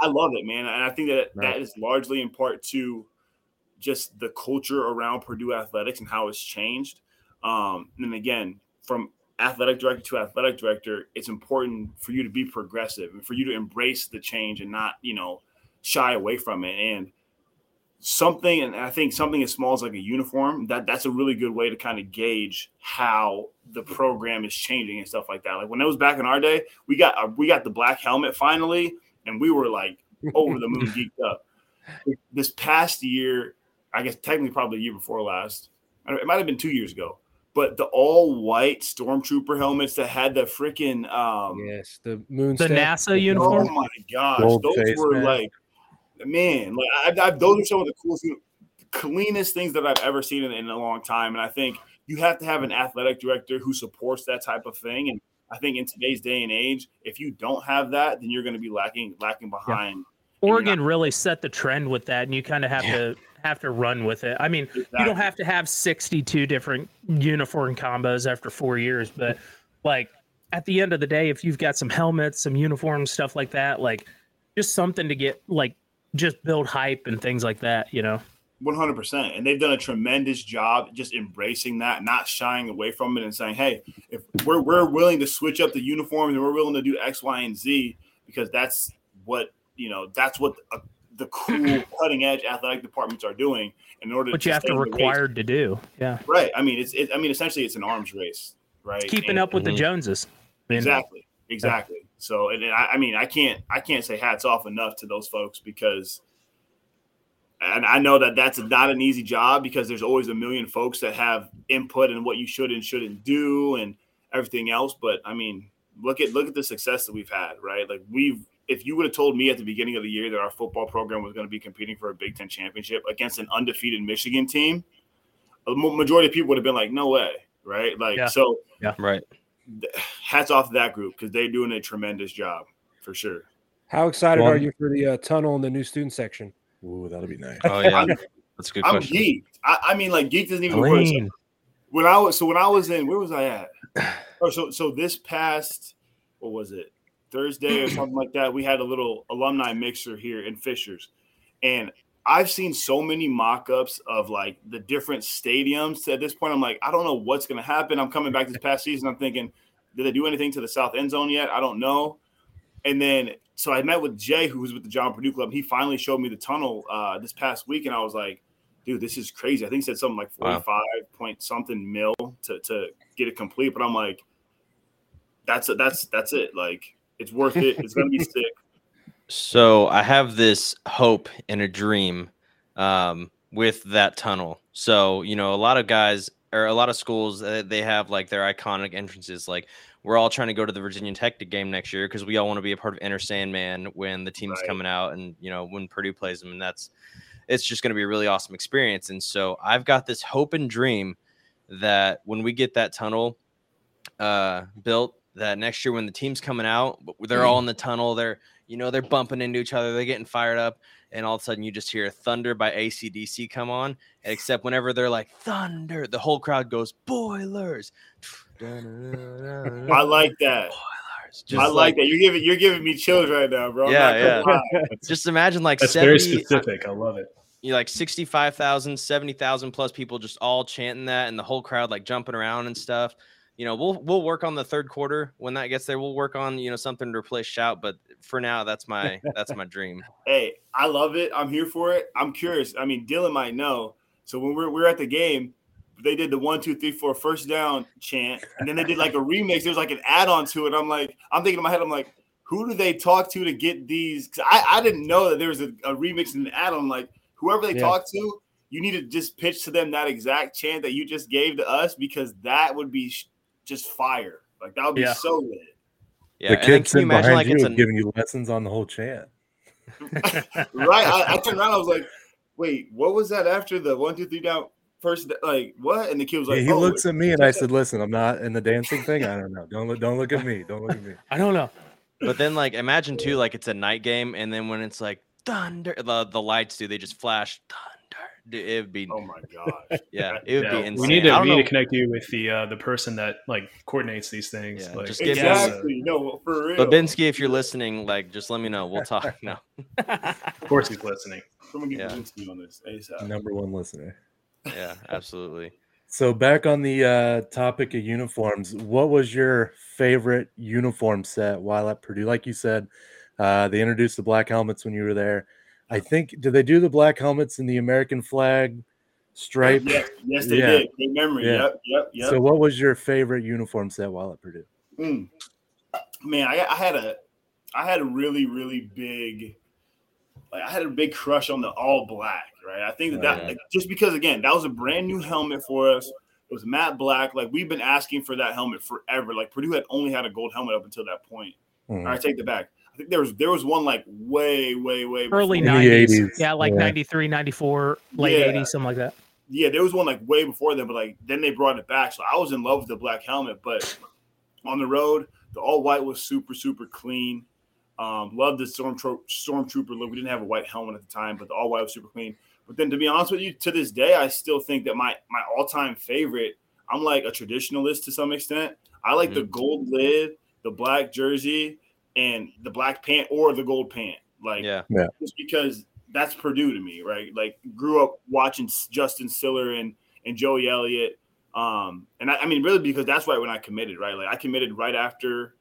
I love it, man, and I think that Right. that is largely in part to just the culture around Purdue athletics and how it's changed. Um, and again, from athletic director to athletic director, it's important for you to be progressive and for you to embrace the change and not, you know, shy away from it. And something, and I think something as small as like a uniform, that that's a really good way to kind of gauge how the program is changing and stuff like that. Like when it was back in our day, we got uh, we got the black helmet finally, and we were like over the moon geeked up. This past year, I guess technically probably the year before last, it might have been two years ago, but the all white stormtrooper helmets that had the freaking um, Yes, the moon. The step. NASA Oh my gosh, Gold those face, were man. like, man, like I, I, those are some of the coolest, cleanest things that I've ever seen in, in a long time. And I think you have to have an athletic director who supports that type of thing. And I think in today's day and age, if you don't have that, then you're going to be lacking lacking behind. Oregon really set the trend with that, and you kind of have to have to run with it. I mean, you don't have to have 62 different uniform combos after four years, but like at the end of the day, if you've got some helmets, some uniforms, stuff like that, like just something to get like just build hype and things like that. You know. One hundred percent, and they've done a tremendous job just embracing that, not shying away from it, and saying, "Hey, if we're we're willing to switch up the uniforms and we're willing to do X, Y, and Z because that's what you know, that's what uh, the cool, cutting edge athletic departments are doing in order. What you have to required to do, yeah, right. I mean, it's it, I mean, essentially, it's an arms race, right? It's keeping and, up with mm-hmm. the Joneses. Exactly, exactly. So, and, and I, I mean, I can't I can't say hats off enough to those folks because and I know that that's not an easy job because there's always a million folks that have input in what you should and shouldn't do and everything else. But I mean, look at look at the success that we've had, right? Like we've if you would have told me at the beginning of the year that our football program was going to be competing for a Big Ten championship against an undefeated Michigan team, a majority of people would have been like, "No way!" Right? Like, yeah. so, yeah, right. Hats off to that group because they're doing a tremendous job for sure. How excited well, are you for the uh, tunnel in the new student section? Ooh, that'll be nice. Oh yeah, that's a good I'm question. geeked. I, I, mean, like geek doesn't even work. When I was so when I was in, where was I at? Oh, so so this past what was it? Thursday or something like that. We had a little alumni mixer here in Fishers, and I've seen so many mock-ups of like the different stadiums. At this point, I'm like, I don't know what's going to happen. I'm coming back this past season. I'm thinking, did they do anything to the south end zone yet? I don't know. And then so I met with Jay, who was with the John Purdue Club. He finally showed me the tunnel uh, this past week, and I was like, dude, this is crazy. I think he said something like 45 wow. point something mil to, to get it complete. But I'm like, that's it. That's that's it. Like it's worth it. It's gonna be sick. So I have this hope and a dream um, with that tunnel. So you know, a lot of guys or a lot of schools they have like their iconic entrances. Like we're all trying to go to the Virginia Tech game next year because we all want to be a part of Enter Sandman when the team's right. coming out and you know when Purdue plays them, and that's it's just going to be a really awesome experience. And so I've got this hope and dream that when we get that tunnel uh, built, that next year when the team's coming out, they're all mm. in the tunnel, they're you know they're bumping into each other, they're getting fired up, and all of a sudden you just hear Thunder by ACDC come on. Except whenever they're like Thunder, the whole crowd goes Boilers. I like that. Just I like, like, that. You're giving you're giving me chills right now, bro. Yeah, yeah. just imagine like that's 70, very specific. I love it. You like 65,000, 70,000 plus people just all chanting that and the whole crowd like jumping around and stuff. You know, we'll we'll work on the third quarter when that gets there. We'll work on, you know, something to replace shout, but for now that's my that's my dream. Hey, I love it. I'm here for it. I'm curious. I mean, Dylan might know. So when we're we're at the game, they did the one, two, three, four first down chant, and then they did like a remix. There's like an add-on to it. I'm like, I'm thinking in my head, I'm like, who do they talk to to get these? I, I didn't know that there was a, a remix and an add-on. Like whoever they yeah. talk to, you need to just pitch to them that exact chant that you just gave to us because that would be just fire. Like that would be yeah. so lit. Yeah, the kids sitting behind like you a... giving you lessons on the whole chant. right. I, I turned around. I was like, "Wait, what was that after the one, two, three down?" first like what? And the kid was like, he oh, looks at me and I said, "Listen, I'm not in the dancing thing. I don't know. Don't look. Don't look at me. Don't look at me. I don't know." But then, like, imagine too, like it's a night game, and then when it's like thunder, the the lights do they just flash thunder? It would be. Oh my god! Yeah, it would yeah. be insane. We need to, we need to connect you with the uh, the person that like coordinates these things. Yeah, like, just give exactly. no, for real. Bobinski, if you're listening, like, just let me know. We'll talk. No. of course, he's listening. Someone get yeah. Bobinski on this ASAP. Number one listener yeah, absolutely. So back on the uh, topic of uniforms, what was your favorite uniform set while at Purdue? Like you said, uh, they introduced the black helmets when you were there. I think did they do the black helmets in the American flag stripe? Yes, yes they yeah. did. Good memory. Yeah. Yep, yep, yep. So what was your favorite uniform set while at Purdue? Mm. Man, I, I had a I had a really really big like I had a big crush on the all black, right? I think that, that like, just because again, that was a brand new helmet for us. It was matte black. Like we've been asking for that helmet forever. Like Purdue had only had a gold helmet up until that point. All right, take the back. I think there was there was one like way, way, way early 90s. Yeah, like yeah. 93, 94, late yeah. 80s, something like that. Yeah, there was one like way before then, but like then they brought it back. So I was in love with the black helmet, but on the road, the all white was super, super clean. Um, loved the stormtrooper stormtrooper look. We didn't have a white helmet at the time, but the all white was super clean. But then, to be honest with you, to this day, I still think that my my all time favorite. I'm like a traditionalist to some extent. I like mm-hmm. the gold lid, the black jersey, and the black pant or the gold pant. Like, Yeah. just because that's Purdue to me, right? Like, grew up watching Justin Siller and and Joey Elliott, um, and I, I mean, really because that's right when I committed, right? Like, I committed right after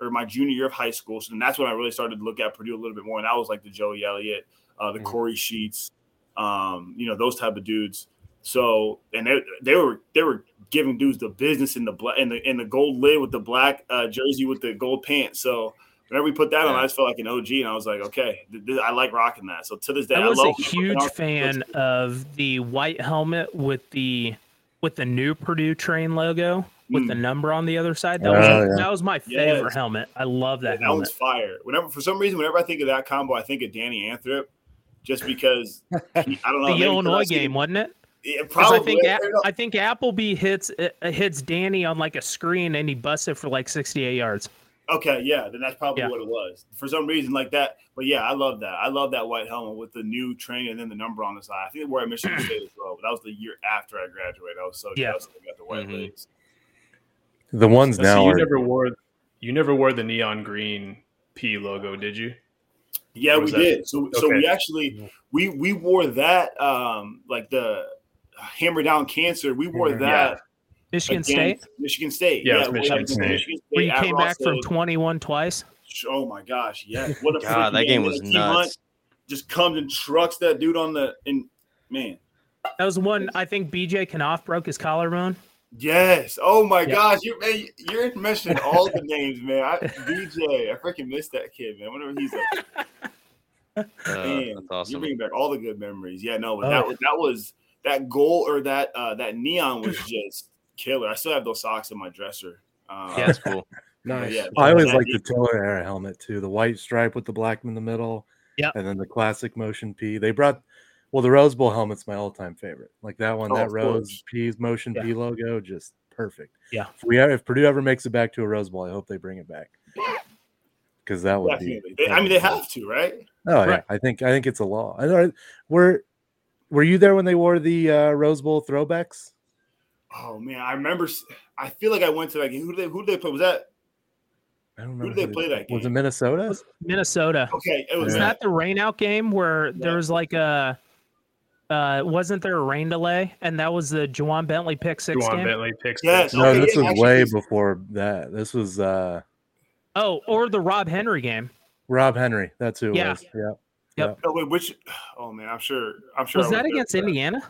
or my junior year of high school, so then that's when I really started to look at Purdue a little bit more, and that was like the Joey Elliott, uh, the Mhm. Kory Sheets, um, you know, those type of dudes. So, and they they were they were giving dudes the business in the black in the in the gold lid with the black uh, jersey with the gold pants. So whenever we put that on, I just felt like an OG, and I was like, okay, th- th- I like rocking that. So to this day, I I was love a huge fan of the white helmet with the with the new Purdue train logo with the Mm. number on the other side. That was Oh, yeah. that was my favorite Yes. helmet. I love Yeah, that that helmet. one's fire. Whenever for some reason, whenever I think of that combo, I think of Danny Anthrop, just because he, I don't know the Illinois I game, wasn't it? Yeah, 'Cause probably. I think I A- I think Appleby hits uh, hits Danny on like a screen and he busts it for like 68 yards. Okay, yeah, then that's probably Yeah. what it was. For some reason, like that. But yeah, I love that. I love that white helmet with the new train and then the number on the side. I think they wore at Michigan State as well, but that was the year after I graduated. I was so Yeah. jealous they got the white legs. The ones So now you are never wore you never wore the neon green P logo, did you? Yeah, we that- did. So so we actually we we wore that um like the hammer down cancer. We wore that Michigan State, Michigan State. Yeah, it was we Michigan State. Where you came back from 21 twice. Oh my gosh, yeah. What a God, that game man. was Team Hunt nuts. Just comes and trucks that dude on the and man. That was one I think DJ Knox broke his collarbone. Yes. Oh my Yeah. gosh, you man, you're mentioning all the names, man. I, DJ, I freaking miss that kid, man. Whenever he's up, Uh, man, that's You're bringing back all the good memories. Yeah, no, but Oh. that was that was that goal or that uh that neon was just killer. I still have those socks in my dresser. Um, Yeah. That's cool. Nice. yeah. I always like the Tiller era helmet too. The white stripe with the black in the middle. Yeah. And then the classic motion P. They brought well, the Rose Bowl helmet's my all-time favorite. Like that one, Oh, that Rose course. P's motion Yeah. P logo, just perfect. Yeah. If we if Purdue ever makes it back to a Rose Bowl, I hope they bring it back. Because that would Definitely. be. They, I mean, they have to, right? Oh yeah, Right. I think I think it's a law. I know. Were Were you there when they wore the uh, Rose Bowl throwbacks? Oh man, I remember. I feel like I went to like who did they who did they play? Was that I don't Who remember. did they play that game? Was it game? Minnesota? Minnesota. okay? It was Was Yeah. that the rainout game where there was like a uh wasn't there a rain delay and that was the Ja'Whaun Bentley pick six Ja'Whaun game? Bentley picks. Yes. No, Okay, this yeah, was actually, way before that. This was uh Oh, or the Rob Henry game. Rob Henry. That's who it Yeah. was. Yeah. Oh, wait, which? Oh man, I'm sure. I'm sure. Was I that against for that. Indiana?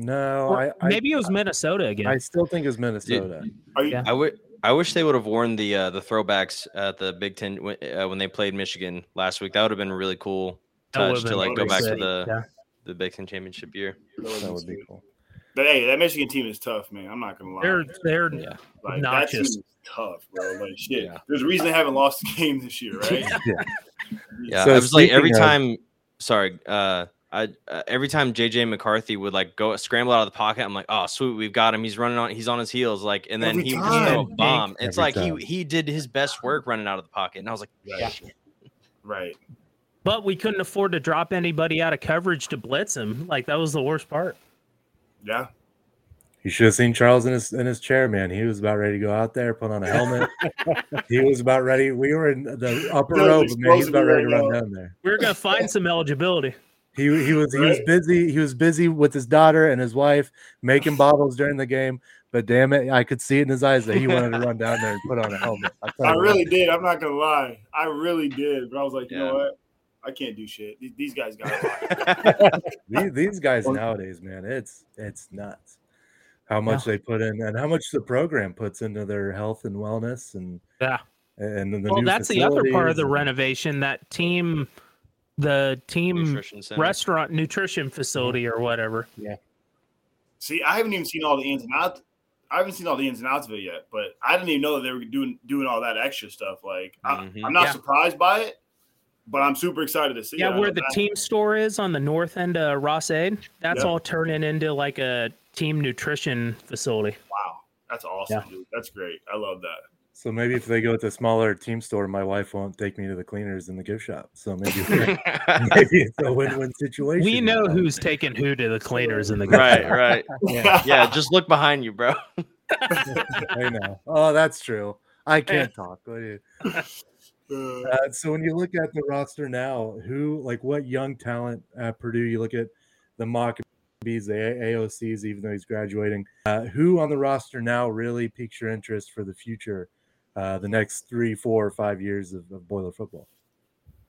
No, I, I maybe it was Minnesota again. I still think it's Minnesota. Are you? Yeah. I would. I wish they would have worn the uh, the throwbacks at the Big Ten when, uh, when they played Michigan last week. That would have been a really cool touch to like go really back to the Yeah. the Big Ten championship year. That would be cool. But hey, that Michigan team is tough, man. I'm not gonna lie. They're they're Yeah. like, that team is tough, bro. Like shit. Yeah. There's a reason they haven't lost a game this year, right? Yeah, So I was like every of- time. Sorry, uh, I uh, every time JJ McCarthy would like go scramble out of the pocket, I'm like, oh sweet, we've got him. He's running on. He's on his heels, like, and then Every he would throw a time. bomb. It's Every like time. he he did his best work running out of the pocket, and I was like, Right. Right. but we couldn't afford to drop anybody out of coverage to blitz him. Like that was the worst part. Yeah. You should have seen Charles in his in his chair, man. He was about ready to go out there, put on a helmet. he was about ready. We were in the upper That row, man, he's about ready to run down there. We were gonna find some eligibility. He he was he was busy. He was busy with his daughter and his wife making bottles during the game. But damn it, I could see it in his eyes that he wanted to run down there and put on a helmet. I, I really what. did. I'm not gonna lie. I really did. But I was like, you Yeah. know what? I can't do shit. These, these guys got it. these, these guys nowadays, man, it's it's nuts how much they put in and how much the program puts into their health and wellness and Yeah. and then the well, new that's the other part of the renovation. That team, the team nutrition restaurant nutrition facility or whatever. Yeah. See, I haven't even seen all the ins and outs. I haven't seen all the ins and outs of it yet, but I didn't even know that they were doing doing all that extra stuff. Like, Mhm. I, am not Yeah. surprised by it, but I'm super excited to see. Yeah, it. Where the that- team store is on the north end of Ross-Ade, that's Yeah. all turning into like a team nutrition facility. Wow, that's awesome, dude. That's great. I love that. So maybe if they go with a smaller team store, my wife won't take me to the cleaners in the gift shop. So maybe, maybe it's a win-win situation. We know you who's taking who to the cleaners in the gift right, shop. right. Yeah. Yeah, just look behind you, bro. I know. Oh, that's true. I can't talk. What do Uh, Uh, so when you look at the roster now, who like what young talent at Purdue? You look at the Mockobees, the AOCs, even though he's graduating. Uh, who on the roster now really piques your interest for the future, uh, the next three, four, or five years of, of Boiler football?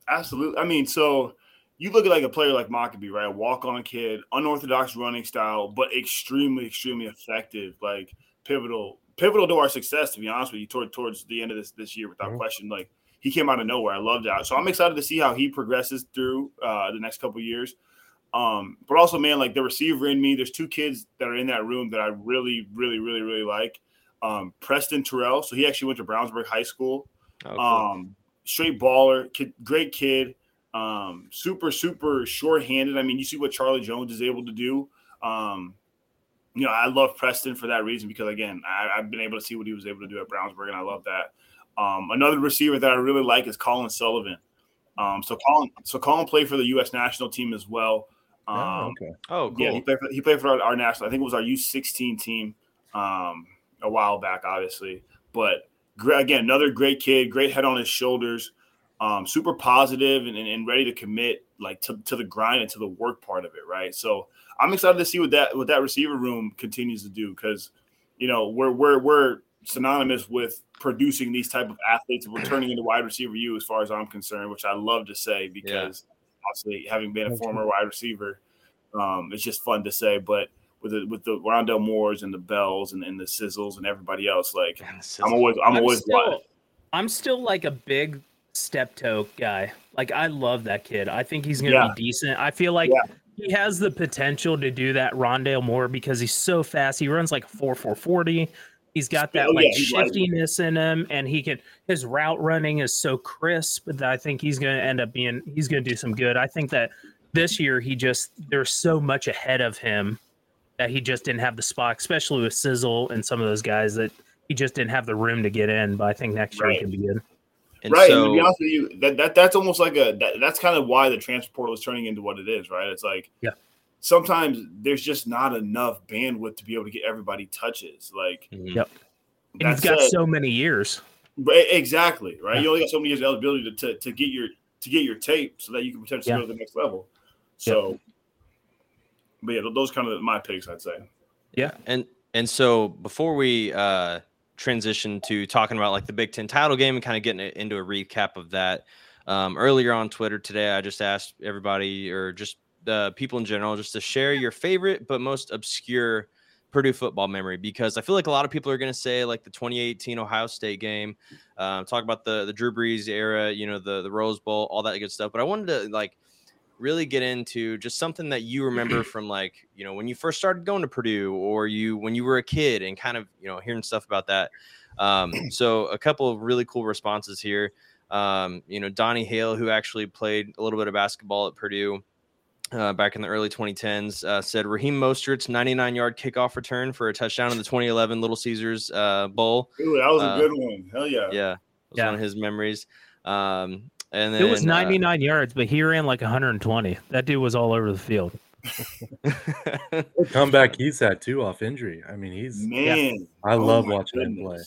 Absolutely. I mean, so you look at like a player like Mockobee, right? A Walk on kid, unorthodox running style, but extremely, extremely effective, like pivotal, pivotal to our success, to be honest with you, toward, towards the end of this this year, without Mhm. question. Like he came out of nowhere. I loved that. So I'm excited to see how he progresses through uh, the next couple years. Um, but also, man, like the receiver in me, there's two kids that are in that room that I really, really, really, really like. Um, Preston Terrell. So he actually went to Brownsburg High School. Oh, cool. Um, straight baller, kid, great kid. Um, super, super short-handed. I mean, you see what Charlie Jones is able to do. Um, you know, I love Preston for that reason because again, I, I've been able to see what he was able to do at Brownsburg, and I love that. Um, another receiver that I really like is Colin Sullivan. Um, so Colin, so Colin played for the U.S. national team as well. Um, oh, okay. oh, yeah, he played for, he played for our, our national. I think it was our U16 team um, a while back, obviously. But again, another great kid, great head on his shoulders, um, super positive and, and, and ready to commit like to, to the grind and to the work part of it, right? So I'm excited to see what that what that receiver room continues to do because you know we're we're we're synonymous with producing these type of athletes and we're turning into wide receiver you as far as I'm concerned, which I love to say because obviously having been a former wide receiver, um, it's just fun to say. But with the with the Rondale Moores and the Bells and, and the Sizzles and everybody else, like Man, I'm always I'm, I'm always still, I'm still like a big step toe guy. Like I love that kid. I think he's gonna Yeah. be decent. I feel like Yeah. he has the potential to do that Rondale Moore because he's so fast. He runs like a four four forty. He's got that Oh, like yeah, he's lightweight. shiftiness in him, and he can his route running is so crisp that I think he's gonna end up being he's gonna do some good. I think that this year he just there's so much ahead of him that he just didn't have the spot, especially with Sizzle and some of those guys that he just didn't have the room to get in. But I think next year Right. he can be good. and right. So, and to be honest with you, that, that that's almost like a that, that's kind of why the transfer portal is turning into what it is, right? It's like Yeah. sometimes there's just not enough bandwidth to be able to get everybody touches. Like Mhm. Yep. And that you've got said- so many years. Exactly, right? You only got so many years of eligibility to, to, to get your to get your tape so that you can potentially Yeah. go to the next level. So, but yeah, those kind of my picks, I'd say. Yeah, and and so before we uh transition to talking about like the Big Ten title game and kind of getting into a recap of that, um, earlier on Twitter today, I just asked everybody or just uh, people in general just to share your favorite but most obscure Purdue football memory because I feel like a lot of people are going to say like the 2018 Ohio State game, um, talk about the the Drew Brees era, you know, the the Rose Bowl, all that good stuff. But I wanted to like really get into just something that you remember from like you know when you first started going to Purdue or you when you were a kid and kind of you know hearing stuff about that. Um, so a couple of really cool responses here. Um, you know, Donnie Hale, who actually played a little bit of basketball at Purdue uh, back in the early 2010s, uh, said Raheem Mostert's 99 yard kickoff return for a touchdown in the 2011 Little Caesars uh, Bowl. Ooh, that was Uh, a good one. Hell yeah. Yeah, was Yeah. one of his memories. Um, and then It was uh, 99 yards, but he ran like 120. That dude was all over the field. Comeback he's had too off injury. I mean, he's Man, I Oh love my watching him play.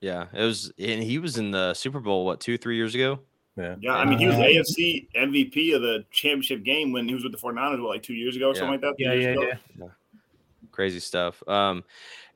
yeah, it was, and he was in the Super Bowl what two, three years ago. Yeah. Yeah, I mean, he was Uh, AFC MVP of the championship game when he was with the 49ers, what, like two years ago or Yeah. something like that? Yeah, Three yeah, yeah. crazy stuff. Um,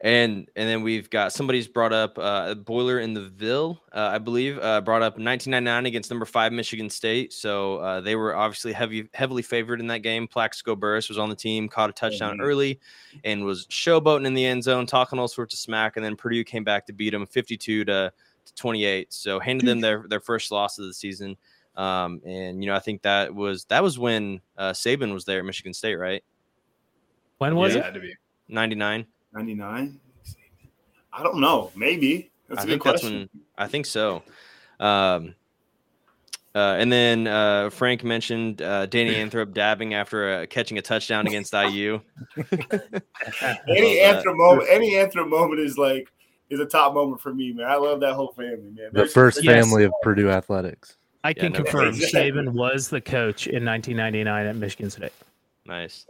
and and then we've got somebody's brought up uh, Boiler in the Ville, uh, I believe, uh, brought up 1999 against number five Michigan State. So uh, they were obviously heavy heavily favored in that game. Plaxico Burress was on the team, caught a touchdown Mhm. early, and was showboating in the end zone, talking all sorts of smack. And then Purdue came back to beat them 52 to, to 28. So handed them their their first loss of the season. Um, and you know I think that was that was when uh, Saban was there at Michigan State, right? When was yeah, it? had to be. 99. 99? I don't know. Maybe. That's a I good think that's question. when I think so. Um, uh, and then uh, Frank mentioned uh, Danny Anthrop dabbing after uh, catching a touchdown against IU. any Love Anthrop moment, any Anthrop moment is like is a top moment for me, man. I love that whole family, man. The There's- first Yes. family of Purdue athletics. I can no, confirm exactly. Saban was the coach in 1999 at Michigan State. Nice.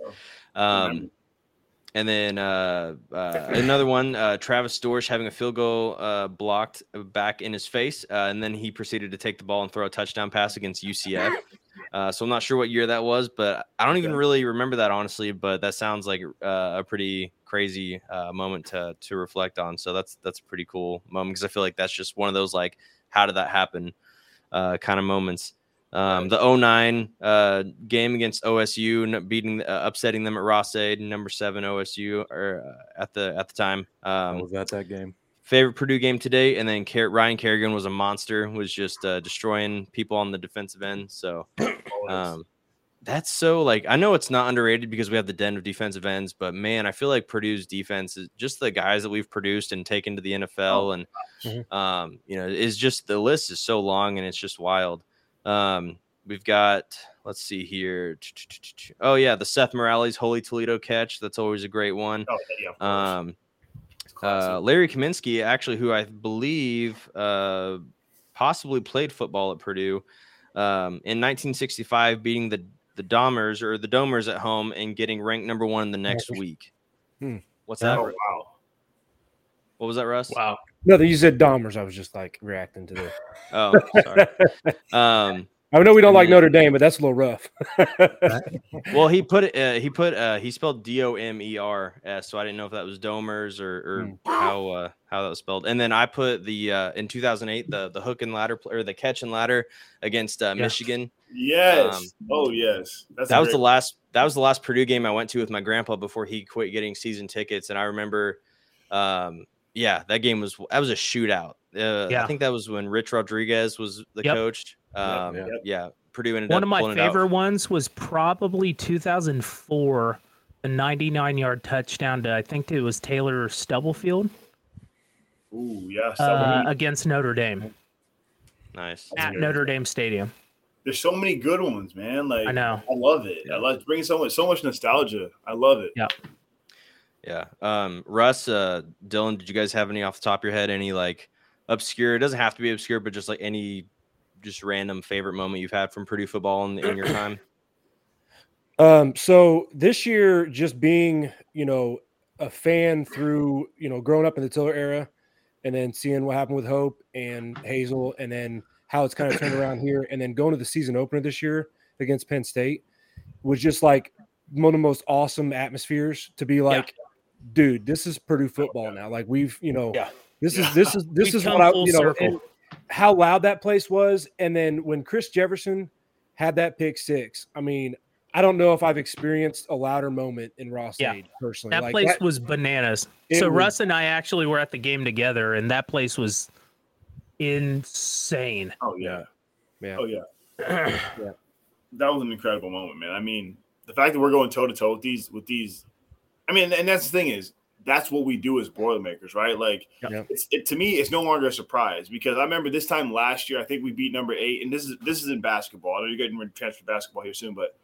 Um, and then uh, uh, another one, uh, Travis Dorsch having a field goal uh, blocked back in his face, uh, and then he proceeded to take the ball and throw a touchdown pass against UCF. Uh, so I'm not sure what year that was, but I don't even really remember that honestly. But that sounds like uh, a pretty crazy uh, moment to to reflect on. So that's that's a pretty cool moment because I feel like that's just one of those like how did that happen uh, kind of moments. Um, the 09 uh, game against OSU, beating, uh, upsetting them at Ross-Ade, number seven OSU, or uh, at the at the time. Um, was that that game? Favorite Purdue game today, and then Car- Ryan Kerrigan was a monster, was just uh, destroying people on the defensive end. So um, that's so like I know it's not underrated because we have the den of defensive ends, but man, I feel like Purdue's defense is just the guys that we've produced and taken to the NFL, Oh, and Mhm. um, you know, is just the list is so long and it's just wild. Um, we've got let's see here. Oh yeah, the Seth Morales Holy Toledo catch. That's always a great one. Oh, yeah. Um, uh, Larry Kaminsky, actually, who I believe uh, possibly played football at Purdue um, in 1965, beating the the Domers or the Domers at home and getting ranked number one the next week. Hmm. What's that? oh wow. What was that, Russ? Wow. No, you said Dahmers. I was just like reacting to this. Oh, sorry. um, I know we don't like Yeah. Notre Dame, but that's a little rough. well, he put. Uh, he put. Uh, he spelled D O M E R S. So I didn't know if that was Domers or, or Hmm. how uh, how that was spelled. And then I put the uh, in 2008 the the hook and ladder pl- or the catch and ladder against uh, Yeah. Michigan. Yes. Um, oh yes. That's that was the last that was the last Purdue game I went to with my grandpa before he quit getting season tickets and I remember um yeah that game was that was a shootout uh, I think that was when Rich Rodriguez was the Yep. coach um yeah. yeah. Purdue ended One up of my pulling it out. favorite ones was probably 2004, the 99 yard touchdown to I think it was Taylor Stubblefield Ooh, yes. uh, against Notre Dame nice at good. Notre Dame Stadium. There's so many good ones, man. Like I know. I love it. I love bringing so much so much nostalgia. I love it. Yeah. Yeah um Russ uh Dylan did you guys have any off the top of your head any like obscure it doesn't have to be obscure but just like any just random favorite moment you've had from Purdue football in, in your time? Um, so this year, just being, you know, a fan through, you know, growing up in the Tiller era and then seeing what happened with Hope and Hazell and then how it's kind of turned around here and then going to the season opener this year against Penn State was just like one of the most awesome atmospheres to be like, dude, this is Purdue oh, football now. Like we've, you know, Yeah. this Yeah. is this is this We've is what I you know how loud that place was. And then when Chris Jefferson had that pick six, I mean, I don't know if I've experienced a louder moment in Ross Yeah. Ade personally. That Like, place that- was bananas. So was- Russ and I actually were at the game together, and that place was insane. Oh yeah. Yeah. Oh yeah. yeah. That was an incredible moment, man. I mean, the fact that we're going toe to toe with these with these, I mean, and that's the thing is that's what we do as Boilermakers, right? Like, Yeah. it's it, to me, it's no longer a surprise because I remember this time last year, I think we beat number eight, and this is this is in basketball. I know you're getting ready to transfer to basketball here soon, but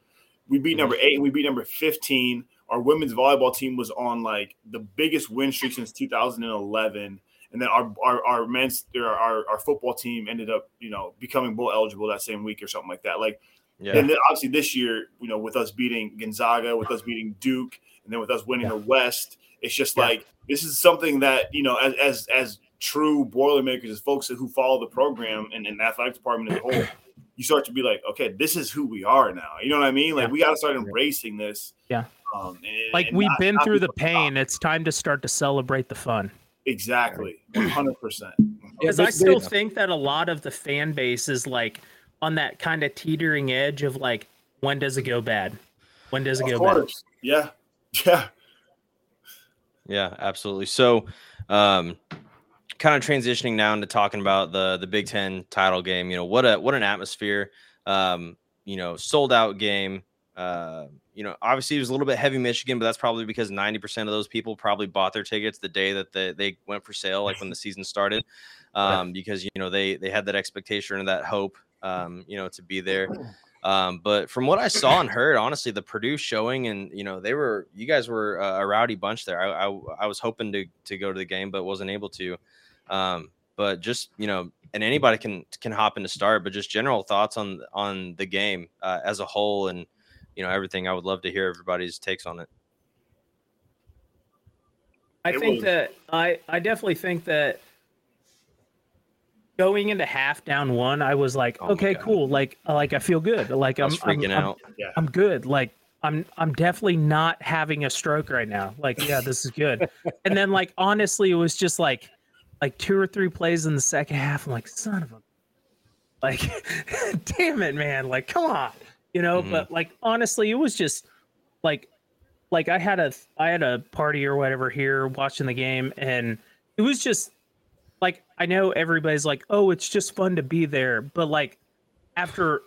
we beat mm-hmm. number eight and we beat number fifteen. Our women's volleyball team was on like the biggest win streak since 2011 and then our our, our men's or our, our football team ended up you know becoming bowl eligible that same week or something like that like yeah and then obviously this year you know with us beating gonzaga with us beating duke and then with us winning the west it's just Yeah. like this is something that you know as as, as true boilermakers as folks who follow the program and, and the athletic department as a whole you start to be like okay this is who we are now you know what i mean like Yeah. we got to start embracing this Yeah. um, and- Like and we've not- been not through be the put on pain. It's time to start to celebrate the fun. exactly 100 percent Because I still think that a lot of the fan base is like on that kind of teetering edge of like, when does it go bad? When does it Of go bad? Yeah. Yeah. Yeah, absolutely. So, um, kind of transitioning now into talking about the the Big Ten title game. You know what a what an atmosphere. Um, you know, sold out game. Uh, you know, obviously it was a little bit heavy Michigan, but that's probably because ninety percent of those people probably bought their tickets the day that they, they went for sale, like when the season started, um, because you know they they had that expectation and that hope, um, you know, to be there. Um, but from what I saw and heard, honestly, the Purdue showing and you know they were you guys were a, a rowdy bunch there. I, I I was hoping to to go to the game, but wasn't able to. Um, but just you know, and anybody can can hop in to start. But just general thoughts on on the game uh, as a whole, and you know everything. I would love to hear everybody's takes on it. I It think was- that I I definitely think that going into half down one, I was like, Oh okay, cool. Like like I feel good. Like I I'm freaking I'm, out. I'm, I'm good. Like I'm I'm definitely not having a stroke right now. Like yeah, this is good. and then like honestly, it was just like like two or three plays in the second half. I'm like, son of a like damn it, man. Like come on. You know, Mhm. but like honestly, it was just like like I had a I had a party or whatever here watching the game and it was just like I know everybody's like, "Oh, it's just fun to be there." But like after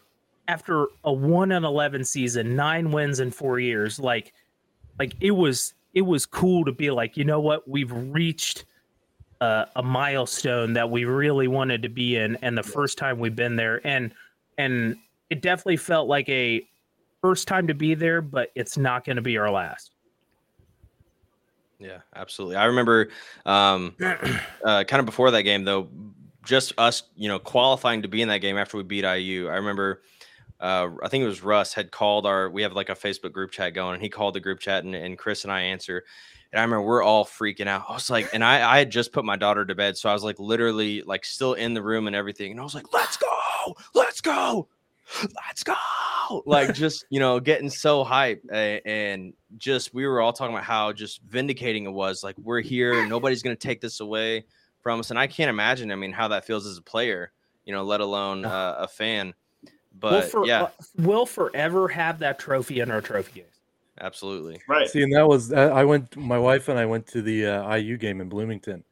after a 1 and 11 season, 9 wins in 4 years, like like it was it was cool to be like, "You know what? We've reached uh, a milestone that we really wanted to be in and the first time we've been there and and it definitely felt like a first time to be there, but it's not going to be our last. Yeah, absolutely. I remember um, uh, kind of before that game, though, just us, you know, qualifying to be in that game after we beat IU. I remember, uh, I think it was Russ had called our, we have like a Facebook group chat going, and he called the group chat, and, and Chris and I answer. And I remember we're all freaking out. I was like, and I, I had just put my daughter to bed. So I was like, literally, like, still in the room and everything. And I was like, let's go, let's go, let's go. Like, just, you know, getting so hype. a- And just, we were all talking about how just vindicating it was. Like, we're here, nobody's going to take this away from us. And I can't imagine, I mean, how that feels as a player, you know, let alone uh, a fan. But we'll, for, yeah, uh, we'll forever have that trophy in our trophy case. absolutely. Right. See, and that was I I went. My wife and I went to the uh, IU game in Bloomington,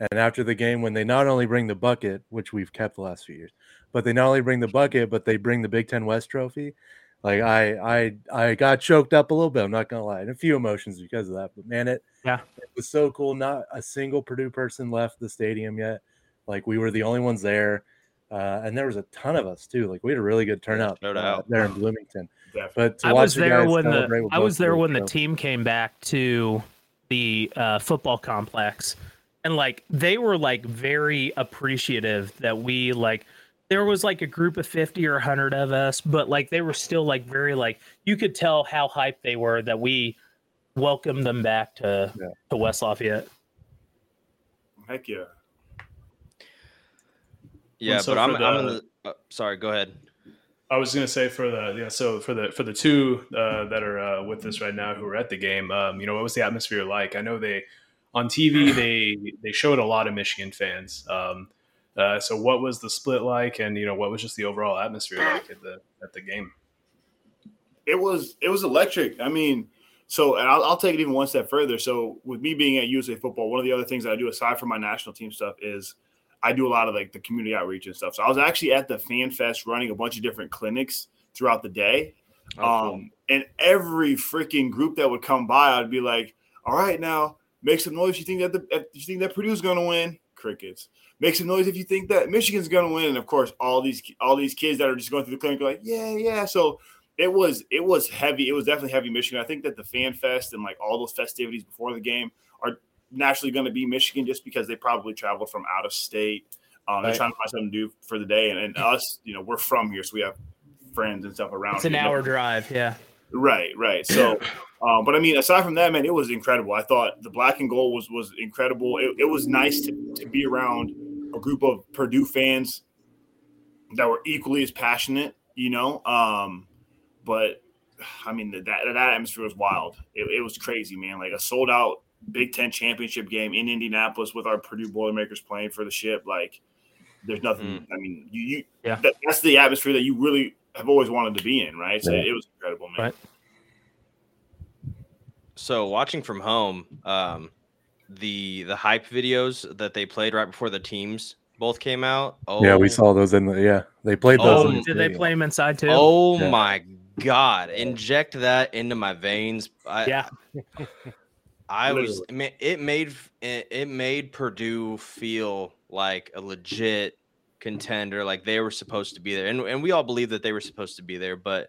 and after the game, when they not only bring the bucket, which we've kept the last few years, but they not only bring the bucket, but they bring the Big Ten West trophy. Like I, I, I got choked up a little bit. I'm not gonna lie, and a few emotions because of that. But man, it Yeah. it was so cool. Not a single Purdue person left the stadium yet. Like we were the only ones there, uh, and there was a ton of us too. Like we had a really good turnout no uh, doubt. there in Bloomington. Definitely. But to I watch was the there when the I was there when the trophies- team came back to the uh, football complex, and like they were like very appreciative that we like. There was like a group of fifty or hundred of us, but like they were still like very like you could tell how hyped they were that we welcomed them back to Yeah. to West Lafayette. Heck yeah. Yeah, so but I'm, for I'm in the- the, uh, sorry, go ahead. I was gonna say for the yeah, so for the for the two uh, that are uh, with us right now who are at the game, um, you know, what was the atmosphere like? I know they on TV they they showed a lot of Michigan fans. Um, uh, so what was the split like, and you know, what was just the overall atmosphere like at the at the game? it was it was electric. I mean, so and I'll, I'll take it even one step further. So with me being at USA Football, one of the other things that I do aside from my national team stuff is I do a lot of like the community outreach and stuff. So I was actually at the Fan Fest running a bunch of different clinics throughout the day. Oh, cool. um, and every freaking group that would come by, I'd be like, "All right, now make some noise. You think that the you think that Purdue's going to win? Crickets. Make some noise if you think that Michigan's going to win." And of course, all these all these kids that are just going through the clinic are like, "Yeah, yeah." So it was it was heavy. It was definitely heavy Michigan. I think that the fan fest and like all those festivities before the game are naturally going to be Michigan just because they probably traveled from out of state. Um, They're Right. trying to find something to do for the day, and, and us, you know, we're from here, so we have friends and stuff around. It's an hour drive, yeah. Right, right. So, um, but I mean, aside from that, man, it was incredible. I thought the black and gold was was incredible. It, it was nice to, to be around a group of Purdue fans that were equally as passionate, you know. Um, but I mean, that that atmosphere was wild. It, it was crazy, man. Like a sold out Big Ten championship game in Indianapolis with our Purdue Boilermakers playing for the ship. Like, there's nothing. I mean, you, you Yeah. that, that's the atmosphere that you really have always wanted to be in, right? So Yeah. it was incredible, man. Right. So watching from home, um, the the hype videos that they played right before the teams both came out. Oh, Yeah, we saw those in the yeah. They played those. Oh, in the Did they play them inside too? Oh Yeah. my god! Inject that into my veins. I, yeah. I was. Literally. It made it, it made Purdue feel like a legit contender, like they were supposed to be there, and and we all believe that they were supposed to be there. But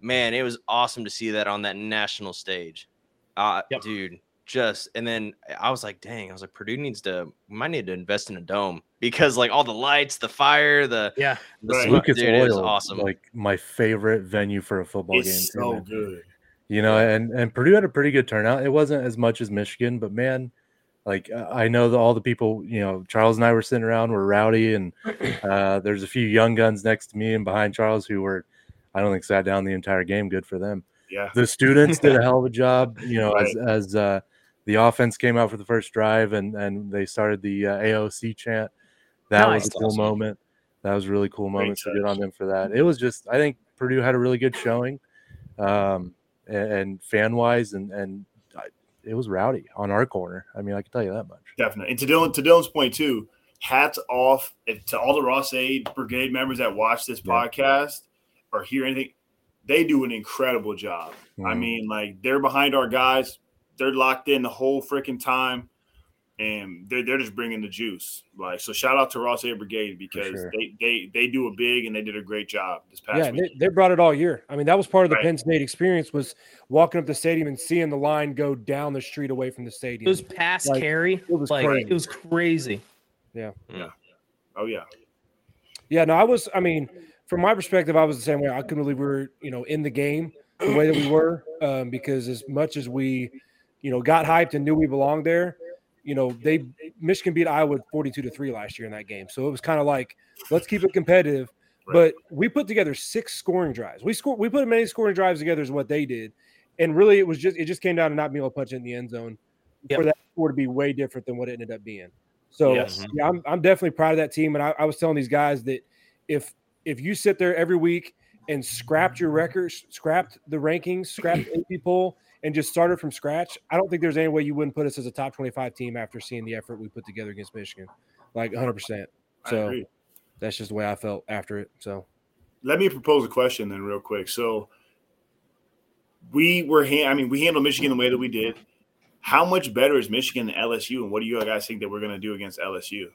man, it was awesome to see that on that national stage. Uh, Yep. dude, just and then I was like, dang, I was like, Purdue needs to we might need to invest in a dome because like all the lights, the fire, the Yeah. the Right. smoke, Lucas dude, it was Oil, awesome. like my favorite venue for a football game. It's too, so man. good. You know, and and Purdue had a pretty good turnout. It wasn't as much as Michigan, but man, Like I know that all the people, you know, Charles and I were sitting around, were rowdy, and uh, there's a few young guns next to me and behind Charles who were, I don't think, sat down the entire game. Good for them. Yeah. The students did a hell of a job, you know, Right. as as uh, the offense came out for the first drive and and they started the uh, AOC chant. That was a cool Awesome. moment. That was a really cool Great moment. So good on them for that. It was just, I think Purdue had a really good showing, um, and, and fan wise, and and it was rowdy on our corner. I mean, I can tell you that much. Definitely. And to Dylan, to Dylan's point too, hats off to all the Ross-Ade Brigade members that watch this Yeah. podcast or hear anything. They do an incredible job. I Mhm. mean, like they're behind our guys. They're locked in the whole freaking time, and they're they're just bringing the juice. Like so, shout out to Ross-Ade Brigade because sure. they they they do a big and they did a great job this past Yeah, week. they, they brought it all year. I mean, that was part of the Right. Penn State experience was walking up the stadium and seeing the line go down the street away from the stadium. It was past Like, carry. it was like crazy. it was crazy. Yeah. Yeah. Oh yeah, Yeah, no, I was. I mean, from my perspective, I was the same way. I couldn't believe we were, you know, in the game the way that we were, um, because as much as we, you know, got hyped and knew we belonged there, you know, they Michigan beat Iowa forty-two to three last year in that game. So it was kind of like, let's keep it competitive. Right. But we put together six scoring drives. We scored. We put as many scoring drives together as what they did, and really, it was just it just came down to not being able to punch it in the end zone Yep. for that score to be way different than what it ended up being. So Yes. Mm-hmm. yeah, I'm, I'm definitely proud of that team. And I, I was telling these guys that if if you sit there every week and scrapped your records, scrapped the rankings, scrapped the AP poll, and just started from scratch, I don't think there's any way you wouldn't put us as a top 25 team after seeing the effort we put together against Michigan, like 100. percent So that's just the way I felt after it. So let me propose a question then real quick so we were ha- i mean we handled michigan the way that we did how much better is michigan than lsu and what do you guys think that we're going to do against lsu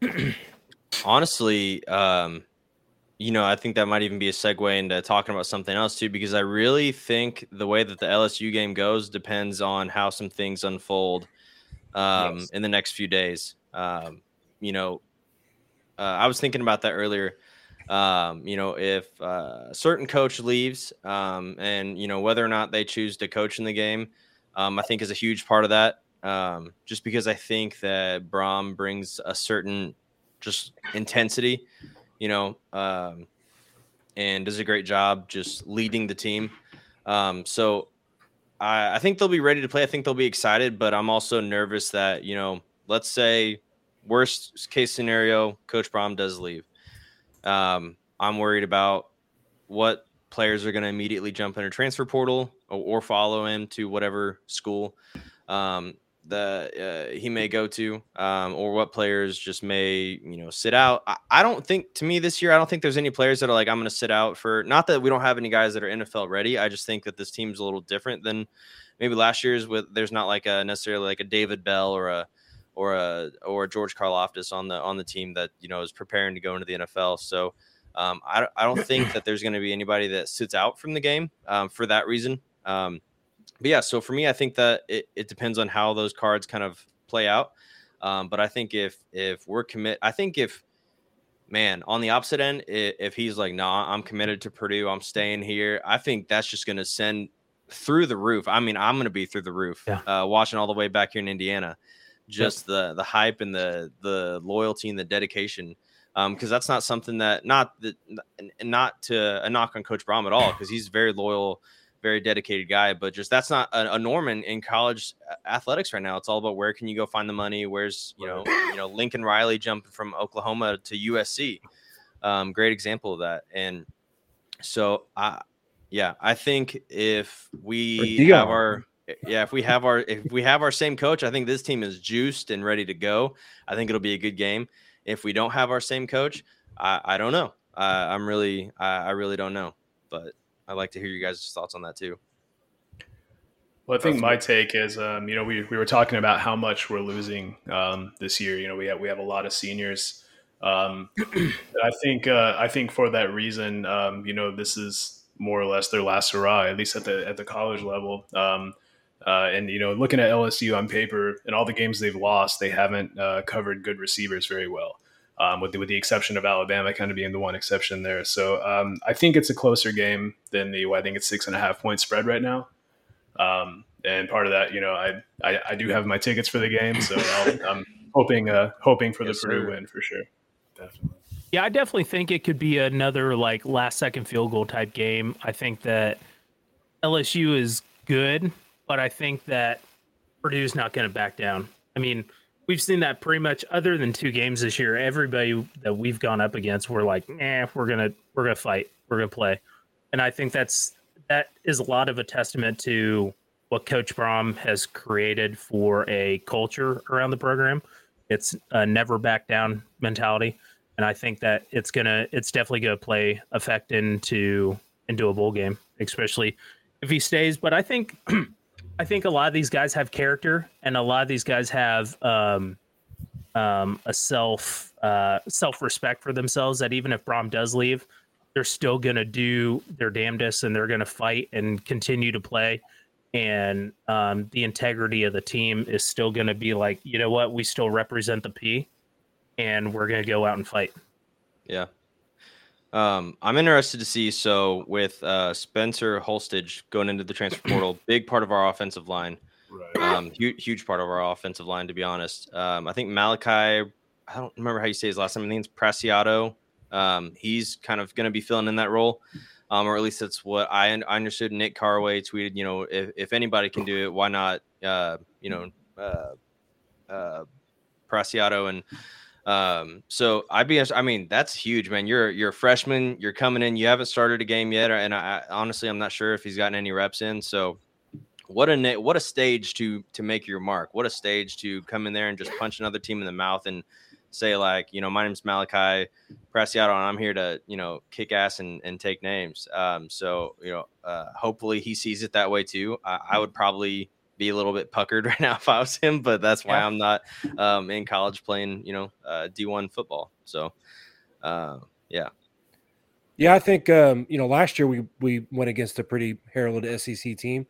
honestly, um, you know, I think that might even be a segue into talking about something else too, because I really think the way that the LSU game goes depends on how some things unfold um, Yes. in the next few days. Um, you know, uh, I was thinking about that earlier. Um, you know, if uh, a certain coach leaves, um, and you know whether or not they choose to coach in the game, um, I think is a huge part of that. Um, just because I think that Brohm brings a certain just intensity, you know, um, and does a great job just leading the team. Um, so I, I think they'll be ready to play. I think they'll be excited, but I'm also nervous that, you know, let's say worst case scenario, Coach Brohm does leave. Um, I'm worried about what players are going to immediately jump in a transfer portal or, or follow him to whatever school. Um, the uh, he may go to, um, or what players just may you know sit out. I, I don't think to me this year, I don't think there's any players that are like I'm going to sit out for. Not that we don't have any guys that are NFL ready. I just think that this team's a little different than maybe last year's. With there's not like a necessarily like a David Bell or a or a or a George Karlaftis on the on the team that you know is preparing to go into the NFL. So. Um, I, I don't think that there's going to be anybody that sits out from the game um, for that reason. Um, but yeah, so for me, I think that it, it depends on how those cards kind of play out. Um, but I think if if we're commit, I think if man on the opposite end, if, if he's like, nah, I'm committed to Purdue, I'm staying here. I think that's just going to send through the roof. I mean, I'm going to be through the roof. Yeah. Uh, watching all the way back here in Indiana, just the the hype and the the loyalty and the dedication. Because that's not something that not that n- not to a knock on Coach Brohm at all, because he's very loyal very dedicated guy, but just that's not a, a norm in, in college athletics right now. It's all about where can you go find the money? Where's you know you know Lincoln Riley jumping from Oklahoma to USC, um, great example of that. And so I, yeah, I think if we have our yeah if we have our if we have our same coach, I think this team is juiced and ready to go. I think it'll be a good game. If we don't have our same coach, I, I don't know. I, I'm really I, I really don't know, but. I'd like to hear you guys' thoughts on that too. Well, I think my take is, um, you know, we, we were talking about how much we're losing um, this year. You know, we have we have a lot of seniors. Um, I think uh, I think for that reason, um, you know, this is more or less their last hurrah, at least at the at the college level. Um, uh, and you know, looking at LSU on paper and all the games they've lost, they haven't uh, covered good receivers very well. Um, with the, with the exception of Alabama, kind of being the one exception there. So um, I think it's a closer game than the. I think it's six and a half point spread right now. Um, and part of that, you know, I I, I do have my tickets for the game, so i am hoping uh, hoping for Yes, the Purdue sir. win for sure. Definitely. Yeah, I definitely think it could be another like last second field goal type game. I think that LSU is good, but I think that Purdue's not going to back down. I mean, we've seen that pretty much other than two games this year. Everybody that we've gone up against, we're like, eh, we're gonna we're gonna fight, we're gonna play, and I think that's that is a lot of a testament to what Coach Brohm has created for a culture around the program. It's a never back down mentality and I think that it's gonna it's definitely gonna play effect into into a bowl game, especially if he stays. But I think I think a lot of these guys have character, and a lot of these guys have um, um, a self uh, self respect for themselves. That even if Brohm does leave, they're still gonna do their damnedest, and they're gonna fight and continue to play. And um, the integrity of the team is still to be like, you know what, we still represent the P, and we're to go out and fight. Yeah. Um, I'm interested to see. So with uh, Spencer Holstege going into the transfer portal, big part of our offensive line, Right. um, huge, huge part of our offensive line, to be honest. Um, I think Malachi, I don't remember how you say his last name. I think it's Preciado. Um, he's kind of going to be filling in that role, um, or at least that's what I, un- I understood. Nick Carway tweeted, you know, if, if anybody can do it, why not? Uh, you know, uh, uh, Preciado and um, so I'd be, I mean, that's huge, man. You're you're a freshman. You're coming in. You haven't started a game yet, and I, honestly, I'm not sure if he's gotten any reps in. So, what a what a stage to to make your mark. What a stage to come in there and just punch another team in the mouth and say like, you know, my name's Malachi Preciado, and I'm here to you know kick ass and, and take names. Um, so you know, uh, hopefully he sees it that way too. I, I would probably be a little bit puckered right now if I was him, but that's why Yeah. I'm not um, in college playing, you know, uh, D1 football. So, uh, yeah, Yeah, I think um, you know last year we we went against a pretty heralded SEC team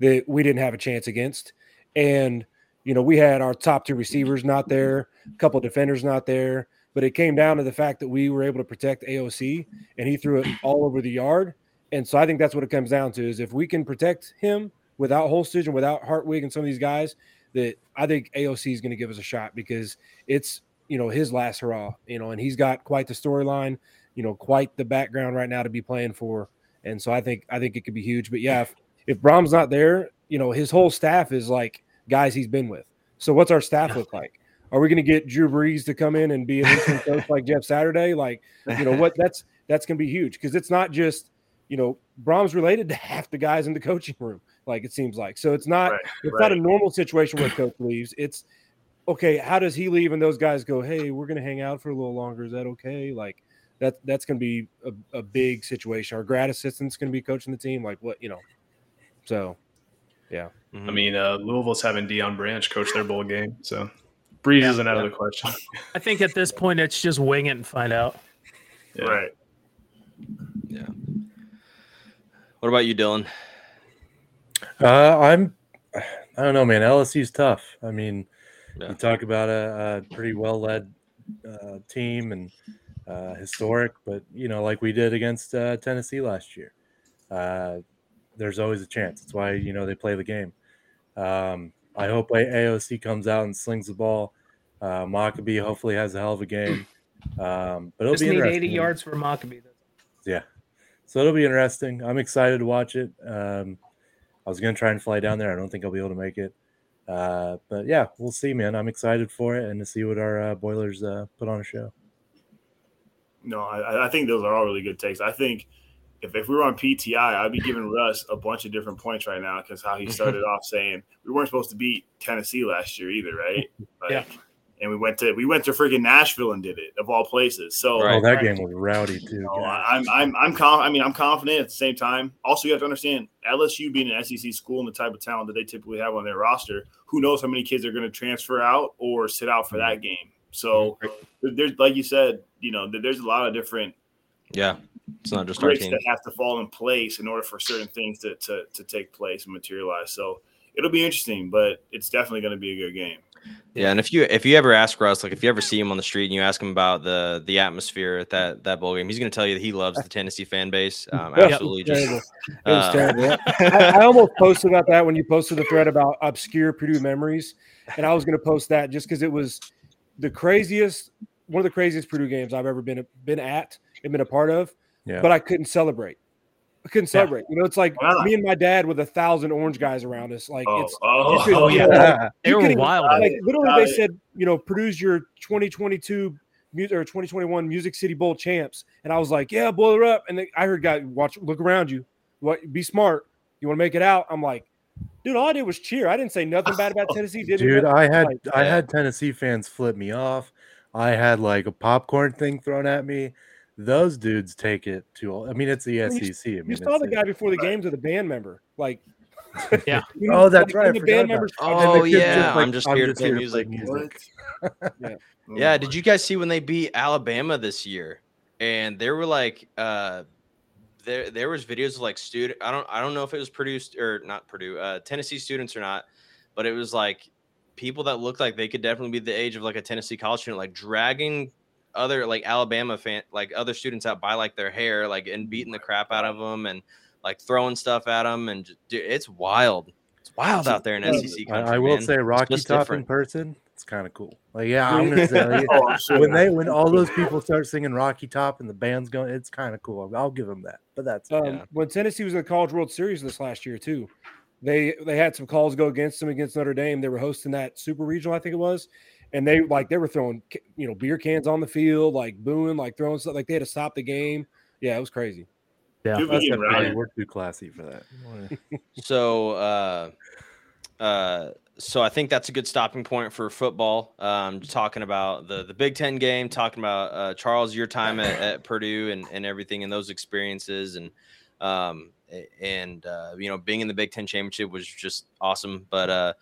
that we didn't have a chance against, and you know we had our top two receivers not there, a couple defenders not there, but it came down to the fact that we were able to protect AOC, and he threw it all over the yard, and so I think that's what it comes down to is if we can protect him without Holstege and without Hartwig and some of these guys, that I think AOC is going to give us a shot because it's you know his last hurrah, you know, and he's got quite the storyline you know, quite the background right now to be playing for. And so I think I think it could be huge. But yeah, if, if Brohm's not there, you know, his whole staff is like guys he's been with. So what's our staff look like? Are we going to get Drew Brees to come in and be an interim coach like Jeff Saturday? Like, you know, what that's that's going to be huge because it's not just you know Brohm's related to half the guys in the coaching room. Like it seems like so it's not Right, it's not a normal situation where a coach leaves. It's okay. How does he leave and those guys go? Hey, we're going to hang out for a little longer. Is that okay? Like that that's going to be a, a big situation. Our grad assistant's going to be coaching the team. Like what you know. So yeah. I Mhm. mean, uh, Louisville's having Deion Branch coach their bowl game, so Brees Yeah. isn't out Yeah. of the question. I think at this point it's just wing it and find out. Yeah. Right. Yeah. What about you, Dylan? Uh, I'm, I don't know, man. LSU's tough. I mean, Yeah. you talk about a, a pretty well led uh, team and uh, historic, but you know, like we did against uh, Tennessee last year, uh, there's always a chance. That's why you know they play the game. Um, I hope A- AOC comes out and slings the ball. Uh, Mockobee hopefully has a hell of a game. Um, but it'll Just be need 80 yards for Mockobee. Yeah. So it'll be interesting. I'm excited to watch it. Um, I was going to try and fly down there. I don't think I'll be able to make it. Uh, but yeah, we'll see, man. I'm excited for it and to see what our uh, Boilers uh, put on a show. No, I, I think those are all really good takes. I think if, if we were on PTI, I'd be giving Russ a bunch of different points right now because how he started off saying we weren't supposed to beat Tennessee last year either, right? Like, Yeah. And we went to we went to freaking Nashville and did it of all places. So oh, Right. Oh, that game was rowdy too. No, God. I- I'm I'm I'm conf- I mean I'm confident at the same time. Also, you have to understand LSU being an SEC school and the type of talent that they typically have on their roster. Who knows how many kids are going to transfer out or sit out for that game? So there's like you said, you know, there's a lot of different Yeah, it's not just our bricks team. that have to fall in place in order for certain things to to, to take place and materialize. So it'll be interesting, but it's definitely going to be a good game. Yeah, and if you if you ever ask Russ, like if you ever see him on the street and you ask him about the the atmosphere at that that bowl game, he's going to tell you that he loves the Tennessee fan base. Um, absolutely, it was just terrible. It was uh, terrible. I, I almost posted about that when you posted the thread about obscure Purdue memories, and I was going to post that just because it was the craziest, one of the craziest Purdue games I've ever been been at and been a part of. Yeah. But I couldn't celebrate. I couldn't Yeah. You know, it's like Wow. me and my dad with a thousand orange guys around us. Like Oh, it's oh, you could- Oh, you yeah. know, Yeah. They you were could even- wild. Like literally they it. said you know Purdue's your 2022 mu- or 2021 Music City Bowl champs, and I was like, yeah, boiler up. And then I heard guys watch, look around you, what, be smart. You want to make it out? I'm like, dude, all I did was cheer. I didn't say nothing bad about Tennessee. Didn't Dude. I had like- I had Tennessee fans flip me off. I had like a popcorn thing thrown at me. Those dudes take it to. I mean, it's the I mean, SEC. I mean, you saw the guy before the games with a band member, like. Yeah. you Oh, that's like, right, The band members. And the Oh yeah, just like, I'm just "I'm here just to play here to music. play music. Yeah. Oh, Yeah, did you guys see when they beat Alabama this year? And there were like uh there there was videos of like student I don't I don't know if it was produced or not Purdue, uh Tennessee students or not, but it was like people that looked like they could definitely be the age of like a Tennessee college student, like dragging other like Alabama fan like other students out by like their hair, like and beating the crap out of them and like throwing stuff at them and just, dude, it's wild. It's wild out there in SEC country. I, I will man. say, Rocky just Top in person, it's kind of cool. Like, yeah, I'm gonna tell you. Oh, sure. when they when all those people start singing Rocky Top and the band's going, it's kind of cool. I'll give them that. But that's Um, Yeah. When Tennessee was in the College World Series this last year too, they they had some calls go against them against Notre Dame. They were hosting that Super Regional, I think it was, and they like they were throwing you know beer cans on the field, like booing, like throwing stuff, like they had to stop the game. Yeah, it was crazy. Yeah. Dude, we that's getting definitely- rowdy. we're too classy for that. So, uh, uh, so I think that's a good stopping point for football. Um, talking about the the Big Ten game, talking about uh, Charles, your time at, at Purdue and, and everything and those experiences, and um, and uh, you know being in the Big Ten championship was just awesome. But uh,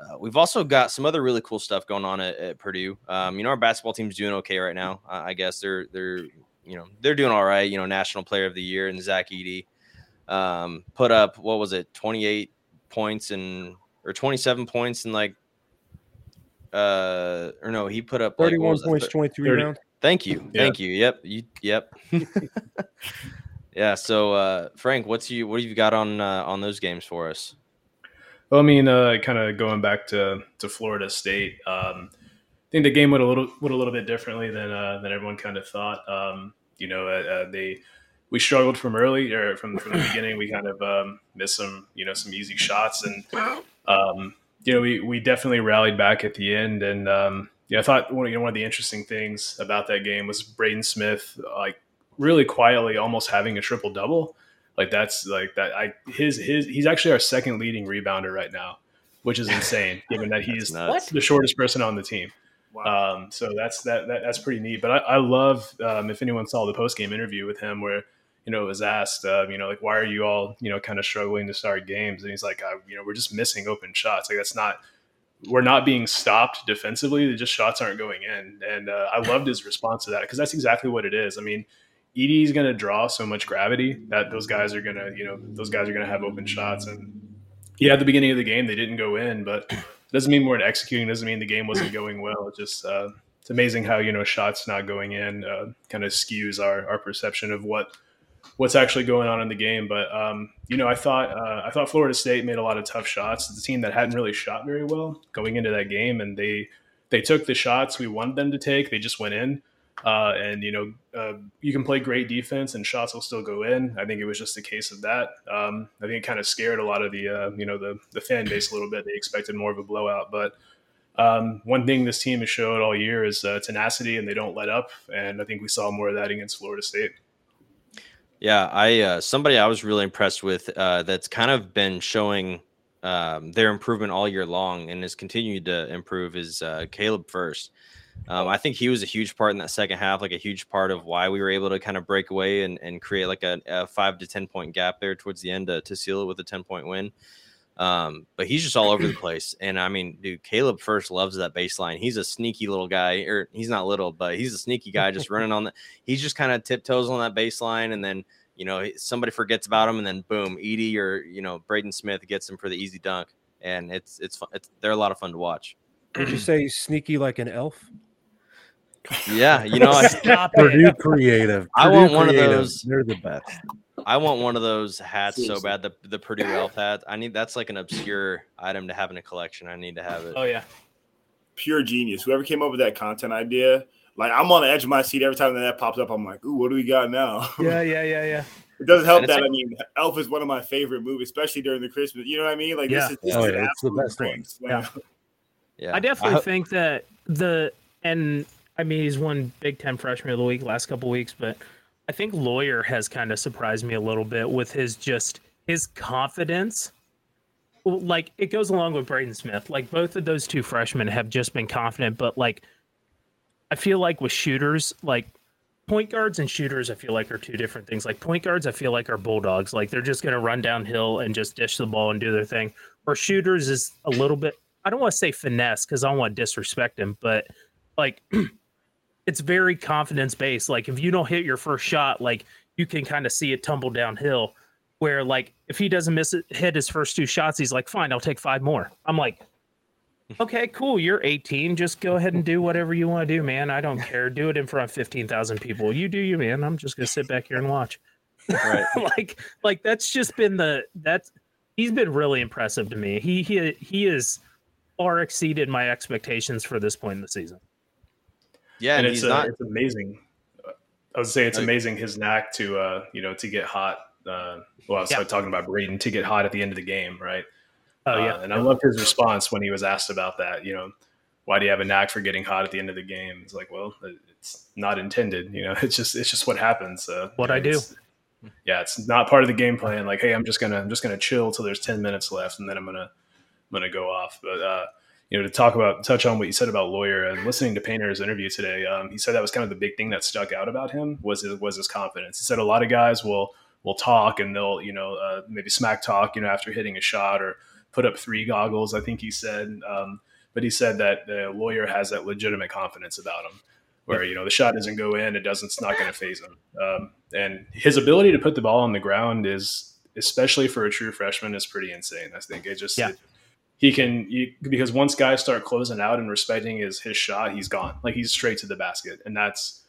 uh, we've also got some other really cool stuff going on at, at Purdue. Um, you know, our basketball team's doing okay right now. Uh, I guess they're they're you know they're doing all right. You know, National Player of the Year and Zach Edey um, put up what was it, 28 points and or 27 points and like uh or no, he put up Thirty-one was it, points, twenty-three 30. rounds. Thank you, Yeah. thank you. Yep, you yep. yeah. So uh Frank, what's you what have you got on uh, on those games for us? Well, I mean, uh, kind of going back to, to Florida State, um, I think the game went a little went a little bit differently than uh, than everyone kind of thought. Um, you know, uh, uh, they we struggled from early or from from the beginning. We kind of um, missed some you know some easy shots, and um, you know we we definitely rallied back at the end. And um, yeah, I thought one of, you know, one of the interesting things about that game was Braden Smith like really quietly almost having a triple double. Like that's like that. I his his he's actually our second leading rebounder right now, which is insane given that he's nuts. the shortest person on the team. Wow. Um, so that's that, that that's pretty neat. But I, I love um, if anyone saw the post game interview with him where you know it was asked, uh, you know, like why are you all you know kind of struggling to start games? And he's like, uh, you know, we're just missing open shots. Like that's not we're not being stopped defensively. They just shots aren't going in. And uh, I loved his response to that because that's exactly what it is. I mean. Edey's going to draw so much gravity that those guys are going to, you know, those guys are going to have open shots. And yeah, at the beginning of the game, they didn't go in, but it doesn't mean we're executing. Doesn't mean the game wasn't going well. It just uh, it's amazing how you know shots not going in uh, kind of skews our our perception of what what's actually going on in the game. But um, you know, I thought uh, I thought Florida State made a lot of tough shots. It's a team that hadn't really shot very well going into that game, and they they took the shots we wanted them to take. They just went in. Uh, and you know, uh, you can play great defense, and shots will still go in. I think it was just a case of that. Um, I think it kind of scared a lot of the uh, you know the the fan base a little bit. They expected more of a blowout, but um, one thing this team has showed all year is uh, tenacity, and they don't let up. And I think we saw more of that against Florida State. Yeah, I uh, somebody I was really impressed with uh, that's kind of been showing um, their improvement all year long and has continued to improve is Caleb Furst. Um, I think he was a huge part in that second half, like a huge part of why we were able to kind of break away and, and create like a, a five to 10 point gap there towards the end to, to seal it with a 10 point win. Um, but he's just all over the place. And I mean, dude, Caleb Furst loves that baseline. He's a sneaky little guy, or he's not little, but he's a sneaky guy just running on the, he's just kind of tiptoes on that baseline. And then, you know, somebody forgets about him and then boom, Edey or, you know, Braden Smith gets him for the easy dunk. and it's it's fun. It's they're a lot of fun to watch. Would you say sneaky like an elf? Yeah, you know, I, Stop Purdue it. creative. I Purdue want one of creative. those. They're the best. I want one of those hats so bad. The the Purdue elf hat. I need that's like an obscure item to have in a collection. I need to have it. Oh yeah. Pure genius. Whoever came up with that content idea, like I'm on the edge of my seat every time that that pops up. I'm like, ooh, what do we got now? Yeah, yeah, yeah, yeah. It doesn't help that like- I mean, Elf is one of my favorite movies, especially during the Christmas. You know what I mean? Like Yeah. this is this Oh, is yeah, it's the best one. Yeah. Yeah, I definitely ho- think that the and I mean he's won Big Ten Freshman of the Week last couple weeks, but I think Loyer has kind of surprised me a little bit with his just his confidence. Like it goes along with Braden Smith. Like both of those two freshmen have just been confident, but like I feel like with shooters, like point guards and shooters, I feel like are two different things. Like point guards, I feel like are bulldogs. Like they're just going to run downhill and just dish the ball and do their thing. Or shooters is a little bit. I don't want to say finesse because I don't want to disrespect him, but like it's very confidence based. Like if you don't hit your first shot, like you can kind of see it tumble downhill. Where like if he doesn't miss it, hit his first two shots, he's like, fine, I'll take five more. I'm like, okay, cool. You're 18. Just go ahead and do whatever you want to do, man. I don't care. Do it in front of 15,000 people. You do you, man. I'm just gonna sit back here and watch. Right. like, like that's just been the that's he's been really impressive to me. He he he is far exceeded my expectations for this point in the season. yeah, and and it's he's uh, not. it's amazing. I would say it's amazing his knack to uh, you know to get hot. Uh, well, I was Yeah. talking about Braden to get hot at the end of the game, right? Oh Uh, yeah, and I loved his response when he was asked about that. You know, why do you have a knack for getting hot at the end of the game? It's like, well, it's not intended. You know, it's just it's just what happens. Uh, What you know, I do. Yeah, it's not part of the game plan. Like, hey, I'm just gonna I'm just gonna chill till there's ten minutes left, and then I'm gonna I'm gonna go off. But uh, you know, to talk about touch on what you said about Loyer and listening to Painter's interview today, um, he said that was kind of the big thing that stuck out about him was his, was his confidence. He said a lot of guys will will talk and they'll you know uh, maybe smack talk you know after hitting a shot or put up three goggles. I think he said, um, but he said that the Loyer has that legitimate confidence about him. Where you know the shot doesn't go in, it doesn't. It's not going to phase him. Um, and his ability to put the ball on the ground is, especially for a true freshman, is pretty insane. I think it just Yeah. it- he can you, because once guys start closing out and respecting his his shot, he's gone. Like he's straight to the basket, and that's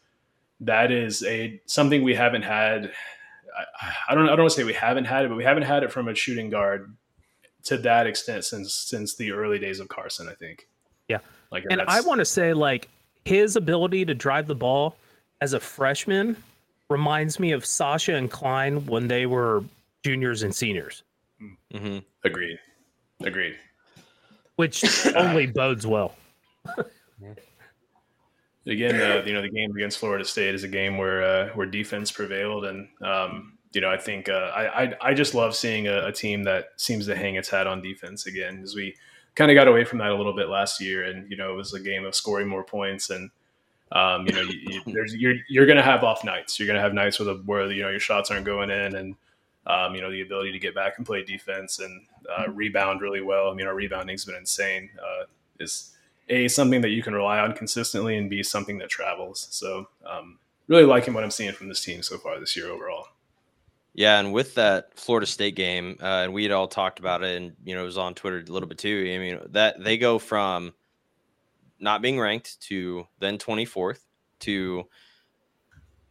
that is a something we haven't had. I, I don't I don't want to say we haven't had it, but we haven't had it from a shooting guard to that extent since since the early days of Carsen. I think. Yeah. like and I want to say like his ability to drive the ball as a freshman reminds me of Sasha and Cline when they were juniors and seniors, Mhm. agreed, agreed. Which only bodes well. again, uh, you know, the game against Florida State is a game where uh, where defense prevailed, and um, you know, I think uh, I, I I just love seeing a, a team that seems to hang its hat on defense again, as we kind of got away from that a little bit last year, and you know, it was a game of scoring more points and. Um, you know, you, you, there's, you're you're going to have off nights. You're going to have nights where the where you know your shots aren't going in, and um, you know the ability to get back and play defense and uh, rebound really well. I mean, our rebounding's been insane. Uh, is a something that you can rely on consistently, and b something that travels. So, um, really liking what I'm seeing from this team so far this year overall. Yeah, and with that Florida State game, uh, and we had all talked about it, and you know, it was on Twitter a little bit too. I mean, that they go from not being ranked to then 24th to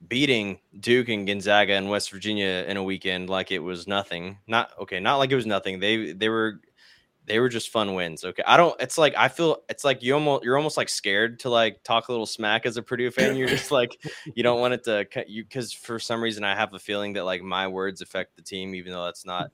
beating Duke and Gonzaga and West Virginia in a weekend like it was nothing. Not okay, not like it was nothing. They they were they were just fun wins. Okay, I don't. It's like I feel it's like you almost you're almost like scared to like talk a little smack as a Purdue fan. You're just like you don't want it to cut you because for some reason I have a feeling that like my words affect the team, even though that's not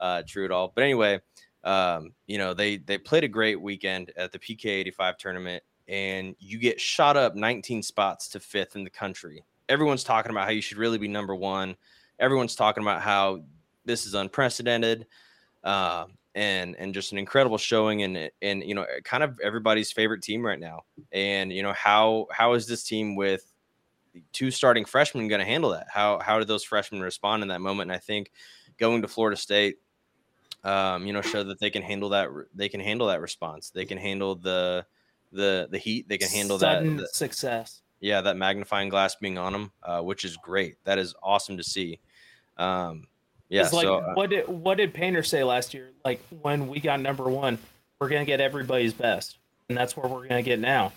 uh, true at all. But anyway, um, you know they they played a great weekend at the PK 85 tournament, and you get shot up 19 spots to fifth in the country. Everyone's talking about how you should really be number one. Everyone's talking about how this is unprecedented. Uh, and and just an incredible showing and and you know kind of everybody's favorite team right now and you know how how is this team with two starting freshmen going to handle that how how did those freshmen respond in that moment and i think going to florida state um you know show that they can handle that they can handle that response they can handle the the the heat they can handle Sudden that, that success. Yeah that magnifying glass being on them uh, which is great that is awesome to see um Yeah. It's like so uh, what did what did Painter say last year? Like when we got number one, we're gonna get everybody's best, and that's where we're gonna get now.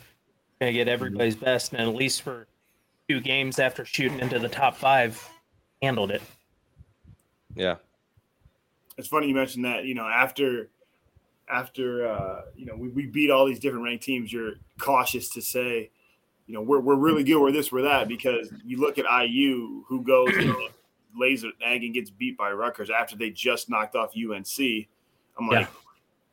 We're gonna get everybody's best, and at least for two games after shooting into the top five, handled it. yeah. it's funny you mentioned that. You know, after after uh, you know we, we beat all these different ranked teams, you're cautious to say, you know, we're we're really good. We're this, we're that, because you look at IU, who goes and lays an egg and gets beat by Rutgers after they just knocked off UNC. I'm like,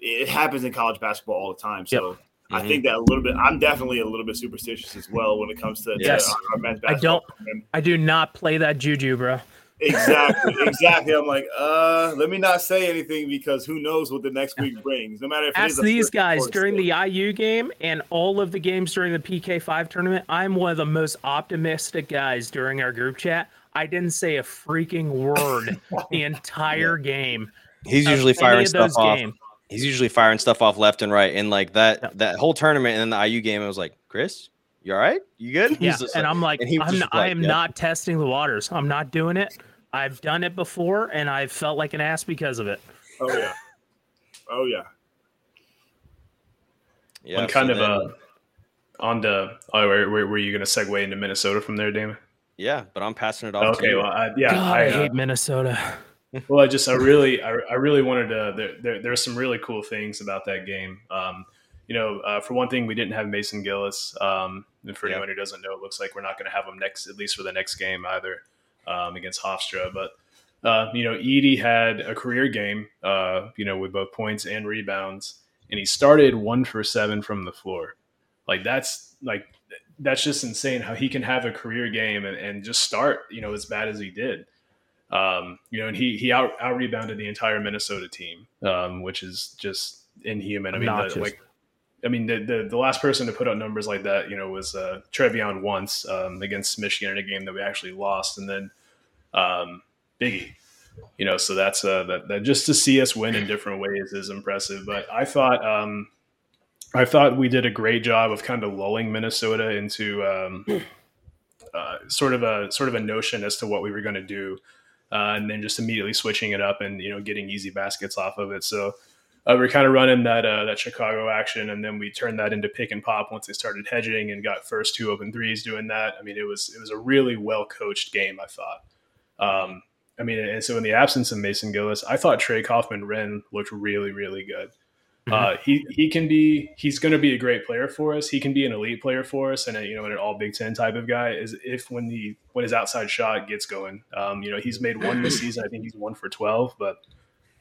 it happens in college basketball all the time. So. I Mhm. think that a little bit. I'm definitely a little bit superstitious as well when it comes to, to Yes. our men's I don't- program. I do not play that juju, bro. Exactly, exactly. I'm like, uh, let me not say anything because who knows what the next week brings. No matter if it is Ask a these guys during sixth. the IU game and all of the games during the PK5 tournament. I'm one of the most optimistic guys during our group chat. I didn't say a freaking word the entire game. He's usually firing of stuff off. games. He's usually firing stuff off left and right. And like that Yep. that whole tournament and then the IU game, I was like, Chris, you all right? You good? Yeah, and like- I'm like, and I'm, just I am yeah. not testing the waters. I'm not doing it. I've done it before, and I've felt like an ass because of it. Oh yeah, oh yeah. yeah, I'm so kind of then- uh, on the. Oh, were, were, were you going to segue into Minnesota from there, Damon? yeah, but I'm passing it off to Okay, you. well, I, yeah, God, I, I, uh, hate Minnesota. well, I just, I really, I, I really wanted to. There, there, there are some really cool things about that game. Um, you know, uh, for one thing, we didn't have Mason Gillis. Um, and for Yeah. anyone who doesn't know, it looks like we're not going to have him next, at least for the next game either, um, against Hofstra. But uh, you know, Edey had a career game. Uh, you know, with both points and rebounds, and he started one for seven from the floor. Like that's like that's just insane how he can have a career game and, and just start, you know, as bad as he did. Um, you know, and he he out out rebounded the entire Minnesota team, um, which is just inhuman. I mean, the, like, I mean, the, the the last person to put out numbers like that, you know, was uh, Trevion once um, against Michigan in a game that we actually lost, and then um, Biggie. You know, so that's uh, that, that just to see us win in different ways is impressive. But I thought um, I thought we did a great job of kind of lulling Minnesota into um, uh, sort of a sort of a notion as to what we were going to do, uh, and then just immediately switching it up and you know getting easy baskets off of it. So uh, we are kind of running that uh, that Chicago action, and then we turned that into pick and pop once they started hedging and got first two open threes doing that. I mean, it was it was a really well coached game. I thought. Um, I mean, and so in the absence of Mason Gillis, I thought Trey Kaufman-Renn looked really, really good. Uh, he he can be he's going to be a great player for us. He can be an elite player for us, and a, you know, an all Big Ten type of guy. Is if when the when his outside shot gets going, um, you know, he's made one this season. I think he's one for twelve, but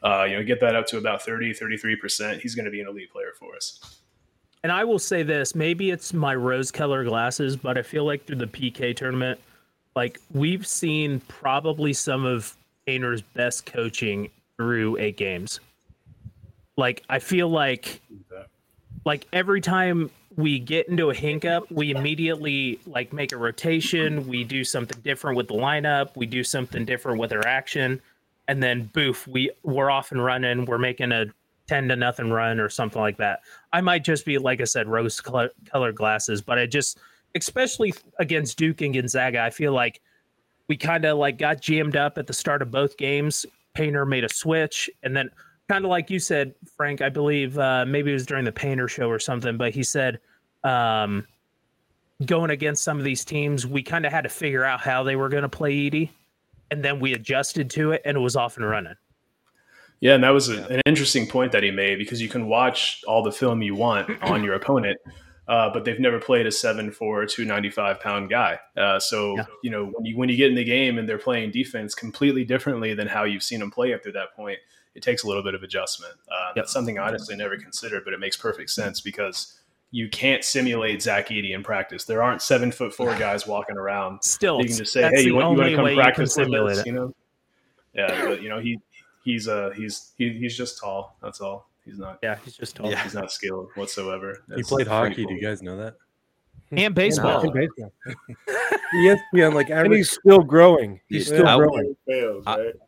uh, you know, get that up to about 30, 33 percent. He's going to be an elite player for us. And I will say this: maybe it's my rose-colored glasses, but I feel like through the PK tournament, like we've seen probably some of Painter's best coaching through eight games. Like I feel like, like every time we get into a hiccup, we immediately like make a rotation. We do something different with the lineup. We do something different with our action, and then boof, we we're off and running. We're making a ten to nothing run or something like that. I might just be like I said, rose color, colored glasses, but I just, especially against Duke and Gonzaga, I feel like we kind of like got jammed up at the start of both games. Painter made a switch, and then kind of like you said, Frank, I believe uh, maybe it was during the Painter show or something, but he said um, going against some of these teams, we kind of had to figure out how they were going to play Edey, and then we adjusted to it, and it was off and running. Yeah, and that was a, an interesting point that he made because you can watch all the film you want on your opponent, uh, but they've never played a 7'4", 295 pound guy. Uh, so Yeah. you know when you when you get in the game and they're playing defense completely differently than how you've seen them play up to that point, it takes a little bit of adjustment. Uh, That's something I honestly never considered, but it makes perfect sense because you can't simulate Zach Edey in practice. There aren't seven foot four guys walking around Still, you can just say, "Hey, you the want, you want to come way you can practice with simulate us?" it. You know? Yeah, but you know he he's uh he's he, he's just tall. That's all. He's not Yeah, he's just tall. Yeah. he's not skilled whatsoever. He played hockey. cool. Do you guys know that? And baseball. And baseball. ESPN, like And average. he's still growing. He's Yeah. still I- growing. Fails, I- right? I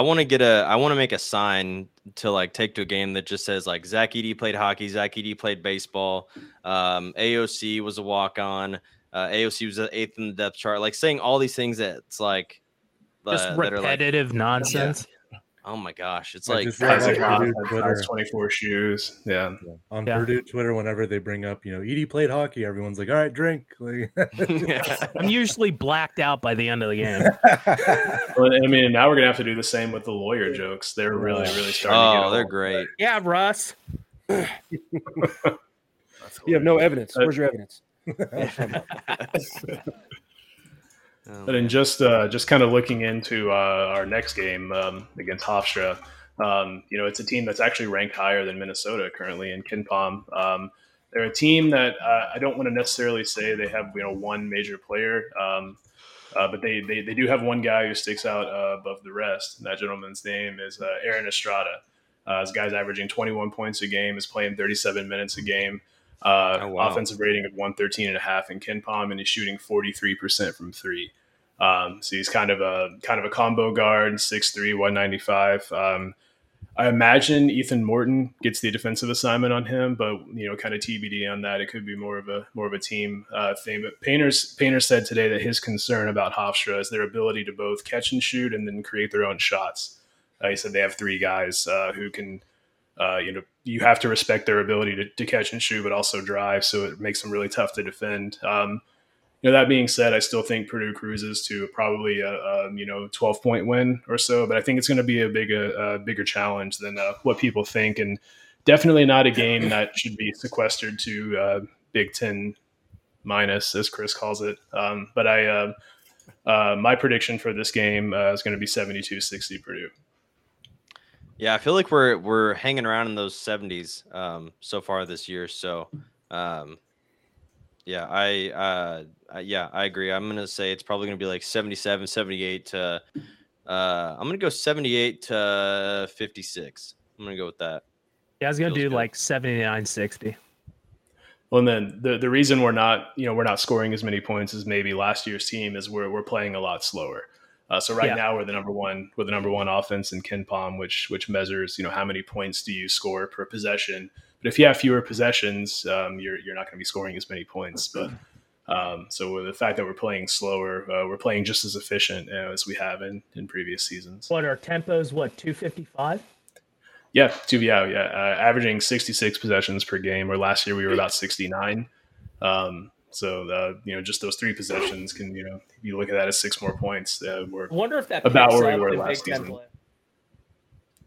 want to get a. I want to make a sign to like take to a game that just says like Zach Edey played hockey, Zach Edey played baseball, um, AOC was a walk on, uh, AOC was the eighth in the depth chart. Like saying all these things that's like Just uh, that are like, repetitive nonsense. Oh my gosh, it's I like Classic on Purdue Purdue Twitter. Twitter. 24 shoes. Yeah. On Yeah. Purdue Twitter, whenever they bring up, you know, Edey played hockey, everyone's like, "All right, drink." Like, I'm usually blacked out by the end of the game. Well, I mean, now we're gonna have to do the same with the Loyer jokes. They're really, really starting. to get oh, they're old. great. Yeah, Russ. You have no evidence. Where's your evidence? Oh, But then just uh, just kind of looking into uh, our next game um, against Hofstra, um, you know, it's a team that's actually ranked higher than Minnesota currently in KenPom. Um, they're a team that uh, I don't want to necessarily say they have you know one major player, um, uh, but they, they they do have one guy who sticks out uh, above the rest. And that gentleman's name is uh, Aaron Estrada. Uh, this guy's averaging 21 points a game, is playing 37 minutes a game. Uh, Oh, wow. Offensive rating of 113 and a half in KenPom, and he's shooting 43% from three. Um, so he's kind of a kind of a combo guard, 6'3", 195. Um, I imagine Ethan Morton gets the defensive assignment on him, but you know, kind of TBD on that. It could be more of a more of a team uh, thing. But Painters Painter said today that his concern about Hofstra is their ability to both catch and shoot and then create their own shots. Uh, he said they have three guys uh, who can, uh, you know, you have to respect their ability to, to catch and shoot, but also drive. So it makes them really tough to defend. Um, you know, that being said, I still think Purdue cruises to probably a, a you know 12 point win or so, but I think it's going to be a big a, bigger challenge than uh, what people think, and definitely not a game that should be sequestered to uh, Big Ten minus, as Chris calls it. Um, but I, uh, uh, my prediction for this game uh, is going to be 72-60 Purdue. Yeah, I feel like we're we're hanging around in those 70s um, so far this year. So, um, yeah, I uh, yeah, I agree. I'm gonna say it's probably gonna be like 77, 78 to. Uh, I'm gonna go 78 to 56. I'm gonna go with that. Yeah, I was gonna Feels do good. like 79 60. Well, and then the the reason we're not you know we're not scoring as many points as maybe last year's team is we're we're playing a lot slower. Uh, so right Yeah. now we're the number one we're the number one offense in KenPom, which which measures you know how many points do you score per possession. But if you have fewer possessions, um, you're you're not going to be scoring as many points. But um, so with the fact that we're playing slower, uh, we're playing just as efficient uh, as we have in in previous seasons. What our tempos? What 255? Yeah, two, yeah, yeah. Uh, averaging 66 possessions per game, where last year we were about 69. Um, so, uh, you know, just those three possessions can, you know, you look at that as six more points. Uh, we're, I wonder if that About where we were last season. play.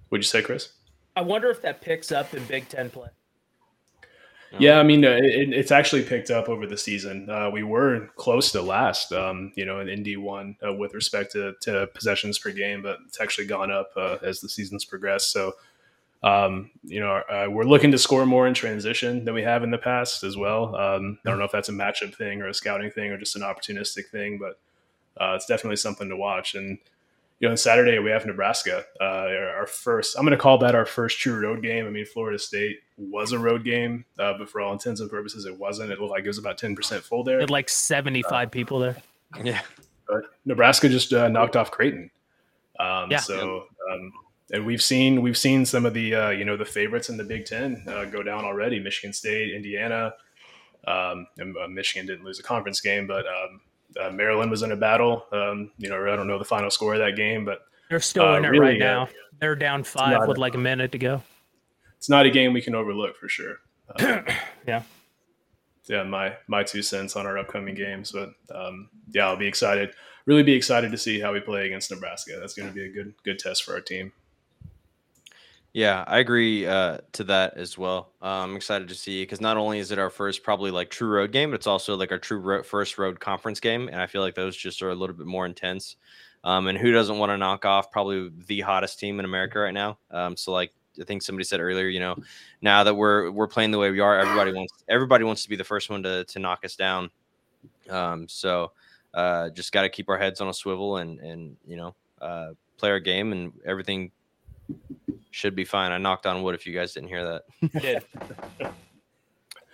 would you say, Chris? I wonder if that picks up in Big Ten play. Yeah, I mean, it, it's actually picked up over the season. Uh, we were close to last, um, you know, in D1 uh, with respect to, to possessions per game, but it's actually gone up uh, as the season's progressed. So, um, you know, uh, we're looking to score more in transition than we have in the past as well. Um, I don't know if that's a matchup thing or a scouting thing or just an opportunistic thing, but uh, it's definitely something to watch. And you know, on Saturday we have Nebraska. Uh, our our first, I'm going to call that our first true road game. I mean, Florida State was a road game, uh, but for all intents and purposes, it wasn't. It looked like it was about 10% full We there. had like 75 people there. Yeah. But Nebraska just uh, knocked off Creighton. Um, Yeah. So, um, and we've seen we've seen some of the uh, you know the favorites in the Big Ten uh, go down already. Michigan State, Indiana, um, and uh, Michigan didn't lose a conference game, but um, uh, Maryland was in a battle. Um, you know, I don't know the final score of that game, but They're still Uh, in it really, right uh, now. They're down five with a- like a minute to go. it's not a game we can overlook for sure. Um, Yeah. yeah, my my two cents on our upcoming games, but um, yeah, I'll be excited. Really be excited to see how we play against Nebraska. That's going to be a good good test for our team. Yeah, I agree uh, to that as well. Uh, I'm excited to see because not only is it our first probably like true road game, but it's also like our true ro- first road conference game, and I feel like those just are a little bit more intense. Um, and who doesn't want to knock off probably the hottest team in America right now? Um, so like I think somebody said earlier, you know, now that we're we're playing the way we are, everybody wants everybody wants to be the first one to to knock us down. Um, so uh, just got to keep our heads on a swivel and and you know uh, play our game, and everything should be fine. I knocked on wood if you guys didn't hear that. I.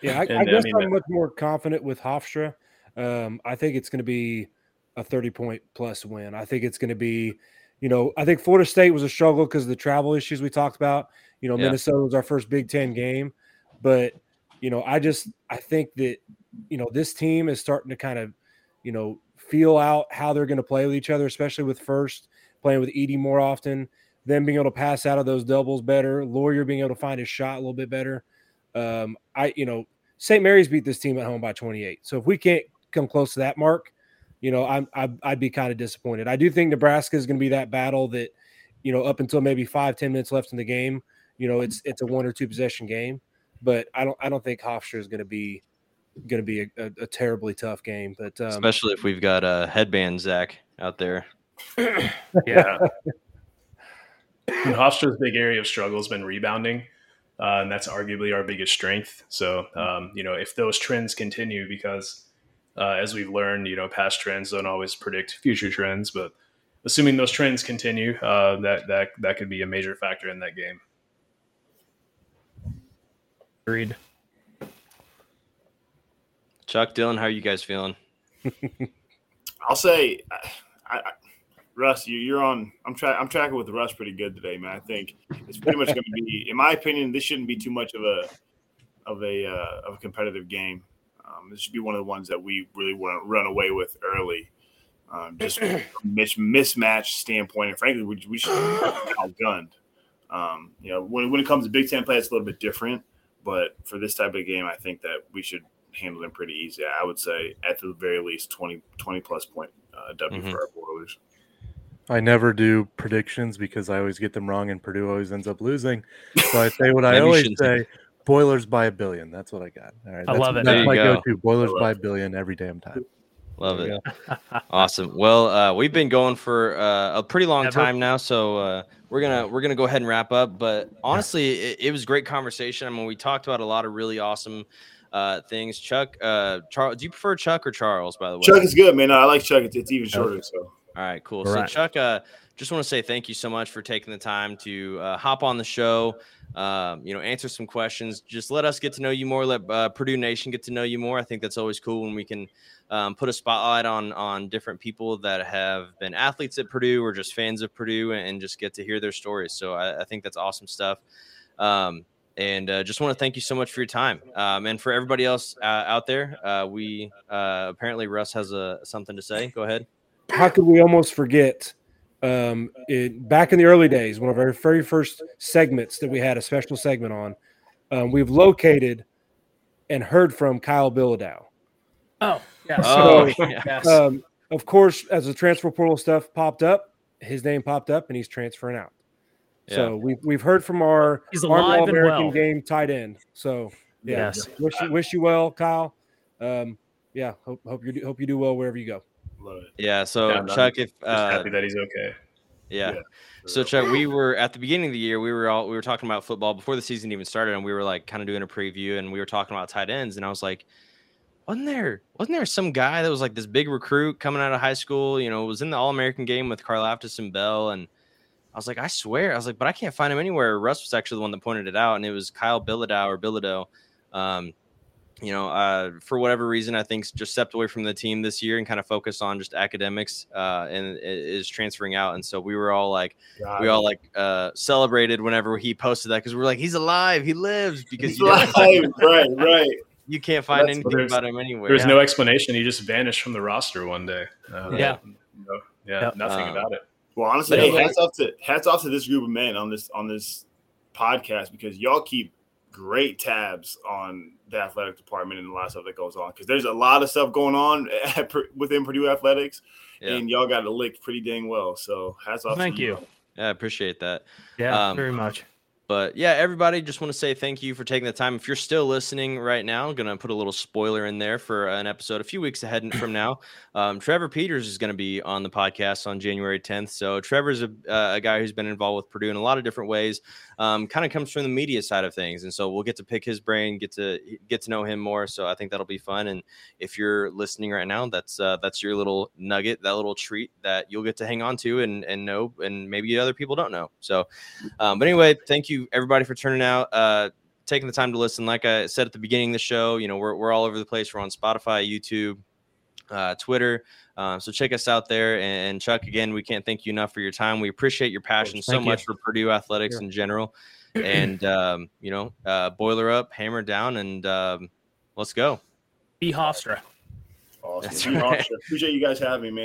Yeah, I, And, I I guess mean, I'm much more confident with Hofstra. Um, I think it's going to be a 30 point plus win. I think it's going to be, you know, I think Florida State was a struggle because of the travel issues we talked about. You know, Yeah. Minnesota was our first Big Ten game, but you know, I just I think that you know this team is starting to kind of, you know, feel out how they're going to play with each other, especially with Furst. playing with Edey more often, them being able to pass out of those doubles better, Loyer being able to find his shot a little bit better. Um, I, you know, St. Mary's beat this team at home by 28. So if we can't come close to that mark, you know, I'm, I, I'd be kind of disappointed. I do think Nebraska is going to be that battle that, you know, up until maybe five ten minutes left in the game, you know, it's it's a one or two possession game. But I don't I don't think Hofstra is going to be going to be a, a, a, terribly tough game. But um, especially if we've got a headband Zach out there. yeah. Hofstra's big area of struggle has been rebounding. Uh, and that's arguably our biggest strength. So, um, you know, if those trends continue, because uh, as we've learned, you know, past trends don't always predict future trends, but assuming those trends continue, uh, that that that could be a major factor in that game. Agreed. Chuck Dylan, how are you guys feeling? I'll say, I, I, Russ, you, are on. I'm trying. I'm tracking with Russ pretty good today, man. I think it's pretty much going to be, in my opinion, this shouldn't be too much of a of a uh, of a competitive game. Um, this should be one of the ones that we really want to run away with early, um, just mis- mismatch standpoint. And frankly, we, we should be outgunned. Um, you know, when, when it comes to Big Ten play, it's a little bit different. But for this type of game, I think that we should handle them pretty easy. I would say at the very least 20, 20 plus point uh, W mm-hmm. for our Boilers. I never do predictions because I always get them wrong and Purdue always ends up losing. So I say what I always say Boilers by a billion. That's what I got. All right. I love it. That's my go. to. Boilers by a billion every damn time. Love it. awesome. Well, uh, we've been going for uh, a pretty long Ever? time now, so uh, we're gonna we're gonna go ahead and wrap up. But honestly, it, it, was great conversation. I mean, we talked about a lot of really awesome uh, things. Chuck, uh, Charles, do you prefer Chuck or Charles? By the way, Chuck is good, man. No, I like Chuck. It's, it's even shorter. So all right, cool. All so right. Chuck, uh, just want to say thank you so much for taking the time to uh, hop on the show. Um, you know, answer some questions. Just let us get to know you more. Let uh, Purdue Nation get to know you more. I think that's always cool when we can um, put a spotlight on on different people that have been athletes at Purdue or just fans of Purdue, and, just get to hear their stories. So I, I think that's awesome stuff. Um, and uh, just want to thank you so much for your time. Um, and for everybody else uh, out there, uh, we uh, apparently Russ has a something to say. Go ahead how could we almost forget um, it, back in the early days, one of our very first segments that we had a special segment on, um, we've located and heard from Kyle Bilodeau. Oh, yes. So, oh, yes. Um, of course, as the transfer portal stuff popped up, his name popped up and he's transferring out. Yeah. So we've we've heard from our he's alive American well. game tight end. So yeah, yes. wish you wish you well, Kyle. Um, yeah, hope hope you do, hope you do well wherever you go. Love it. Yeah. So yeah, Chuck, if uh, happy that he's okay. Yeah. yeah so Chuck, we were at the beginning of the year. We were all we were talking about football before the season even started, and we were like kind of doing a preview, and we were talking about tight ends, and I was like, wasn't there wasn't there some guy that was like this big recruit coming out of high school? You know, was in the All American game with Karlaftis and Bell, and I was like, I swear, I was like, but I can't find him anywhere. Russ was actually the one that pointed it out, and it was Kyle Bilodeau or Bilodeau. Um, you know, uh, for whatever reason, I think just stepped away from the team this year and kind of focused on just academics uh, and is transferring out. And so we were all like, God. we all like uh, celebrated whenever he posted that because we are like, he's alive, he lives because you alive. right, right. You can't find That's, anything about him anywhere. There's yeah. no explanation. He just vanished from the roster one day. Uh, yeah, you know, yeah, yep. nothing um, about it. Well, honestly, hey, hats off to hats off to this group of men on this on this podcast because y'all keep great tabs on the athletic department and a lot of stuff that goes on because there's a lot of stuff going on at, within Purdue athletics, yeah. and y'all got it licked pretty dang well. So hats off. Thank you. you. Yeah, I appreciate that. Yeah, um, very much. But yeah, everybody, just want to say thank you for taking the time. If you're still listening right now, I'm gonna put a little spoiler in there for an episode a few weeks ahead from now. Um, Trevor Peters is going to be on the podcast on January 10th. So Trevor's a, uh, a guy who's been involved with Purdue in a lot of different ways. Um, kind of comes from the media side of things, and so we'll get to pick his brain, get to get to know him more. So I think that'll be fun. And if you're listening right now, that's uh, that's your little nugget, that little treat that you'll get to hang on to and and know, and maybe other people don't know. So, um, but anyway, thank you everybody for turning out. Uh, taking the time to listen. Like I said at the beginning of the show, you know, we're, we're all over the place. We're on Spotify, YouTube, uh, Twitter. Um, so check us out there. And, Chuck, again, we can't thank you enough for your time. We appreciate your passion so much for Purdue athletics sure. in general. And um, you know, uh, boiler up, hammer down, and um, let's go. Be Hofstra. Awesome. Right. Appreciate you guys having me, man.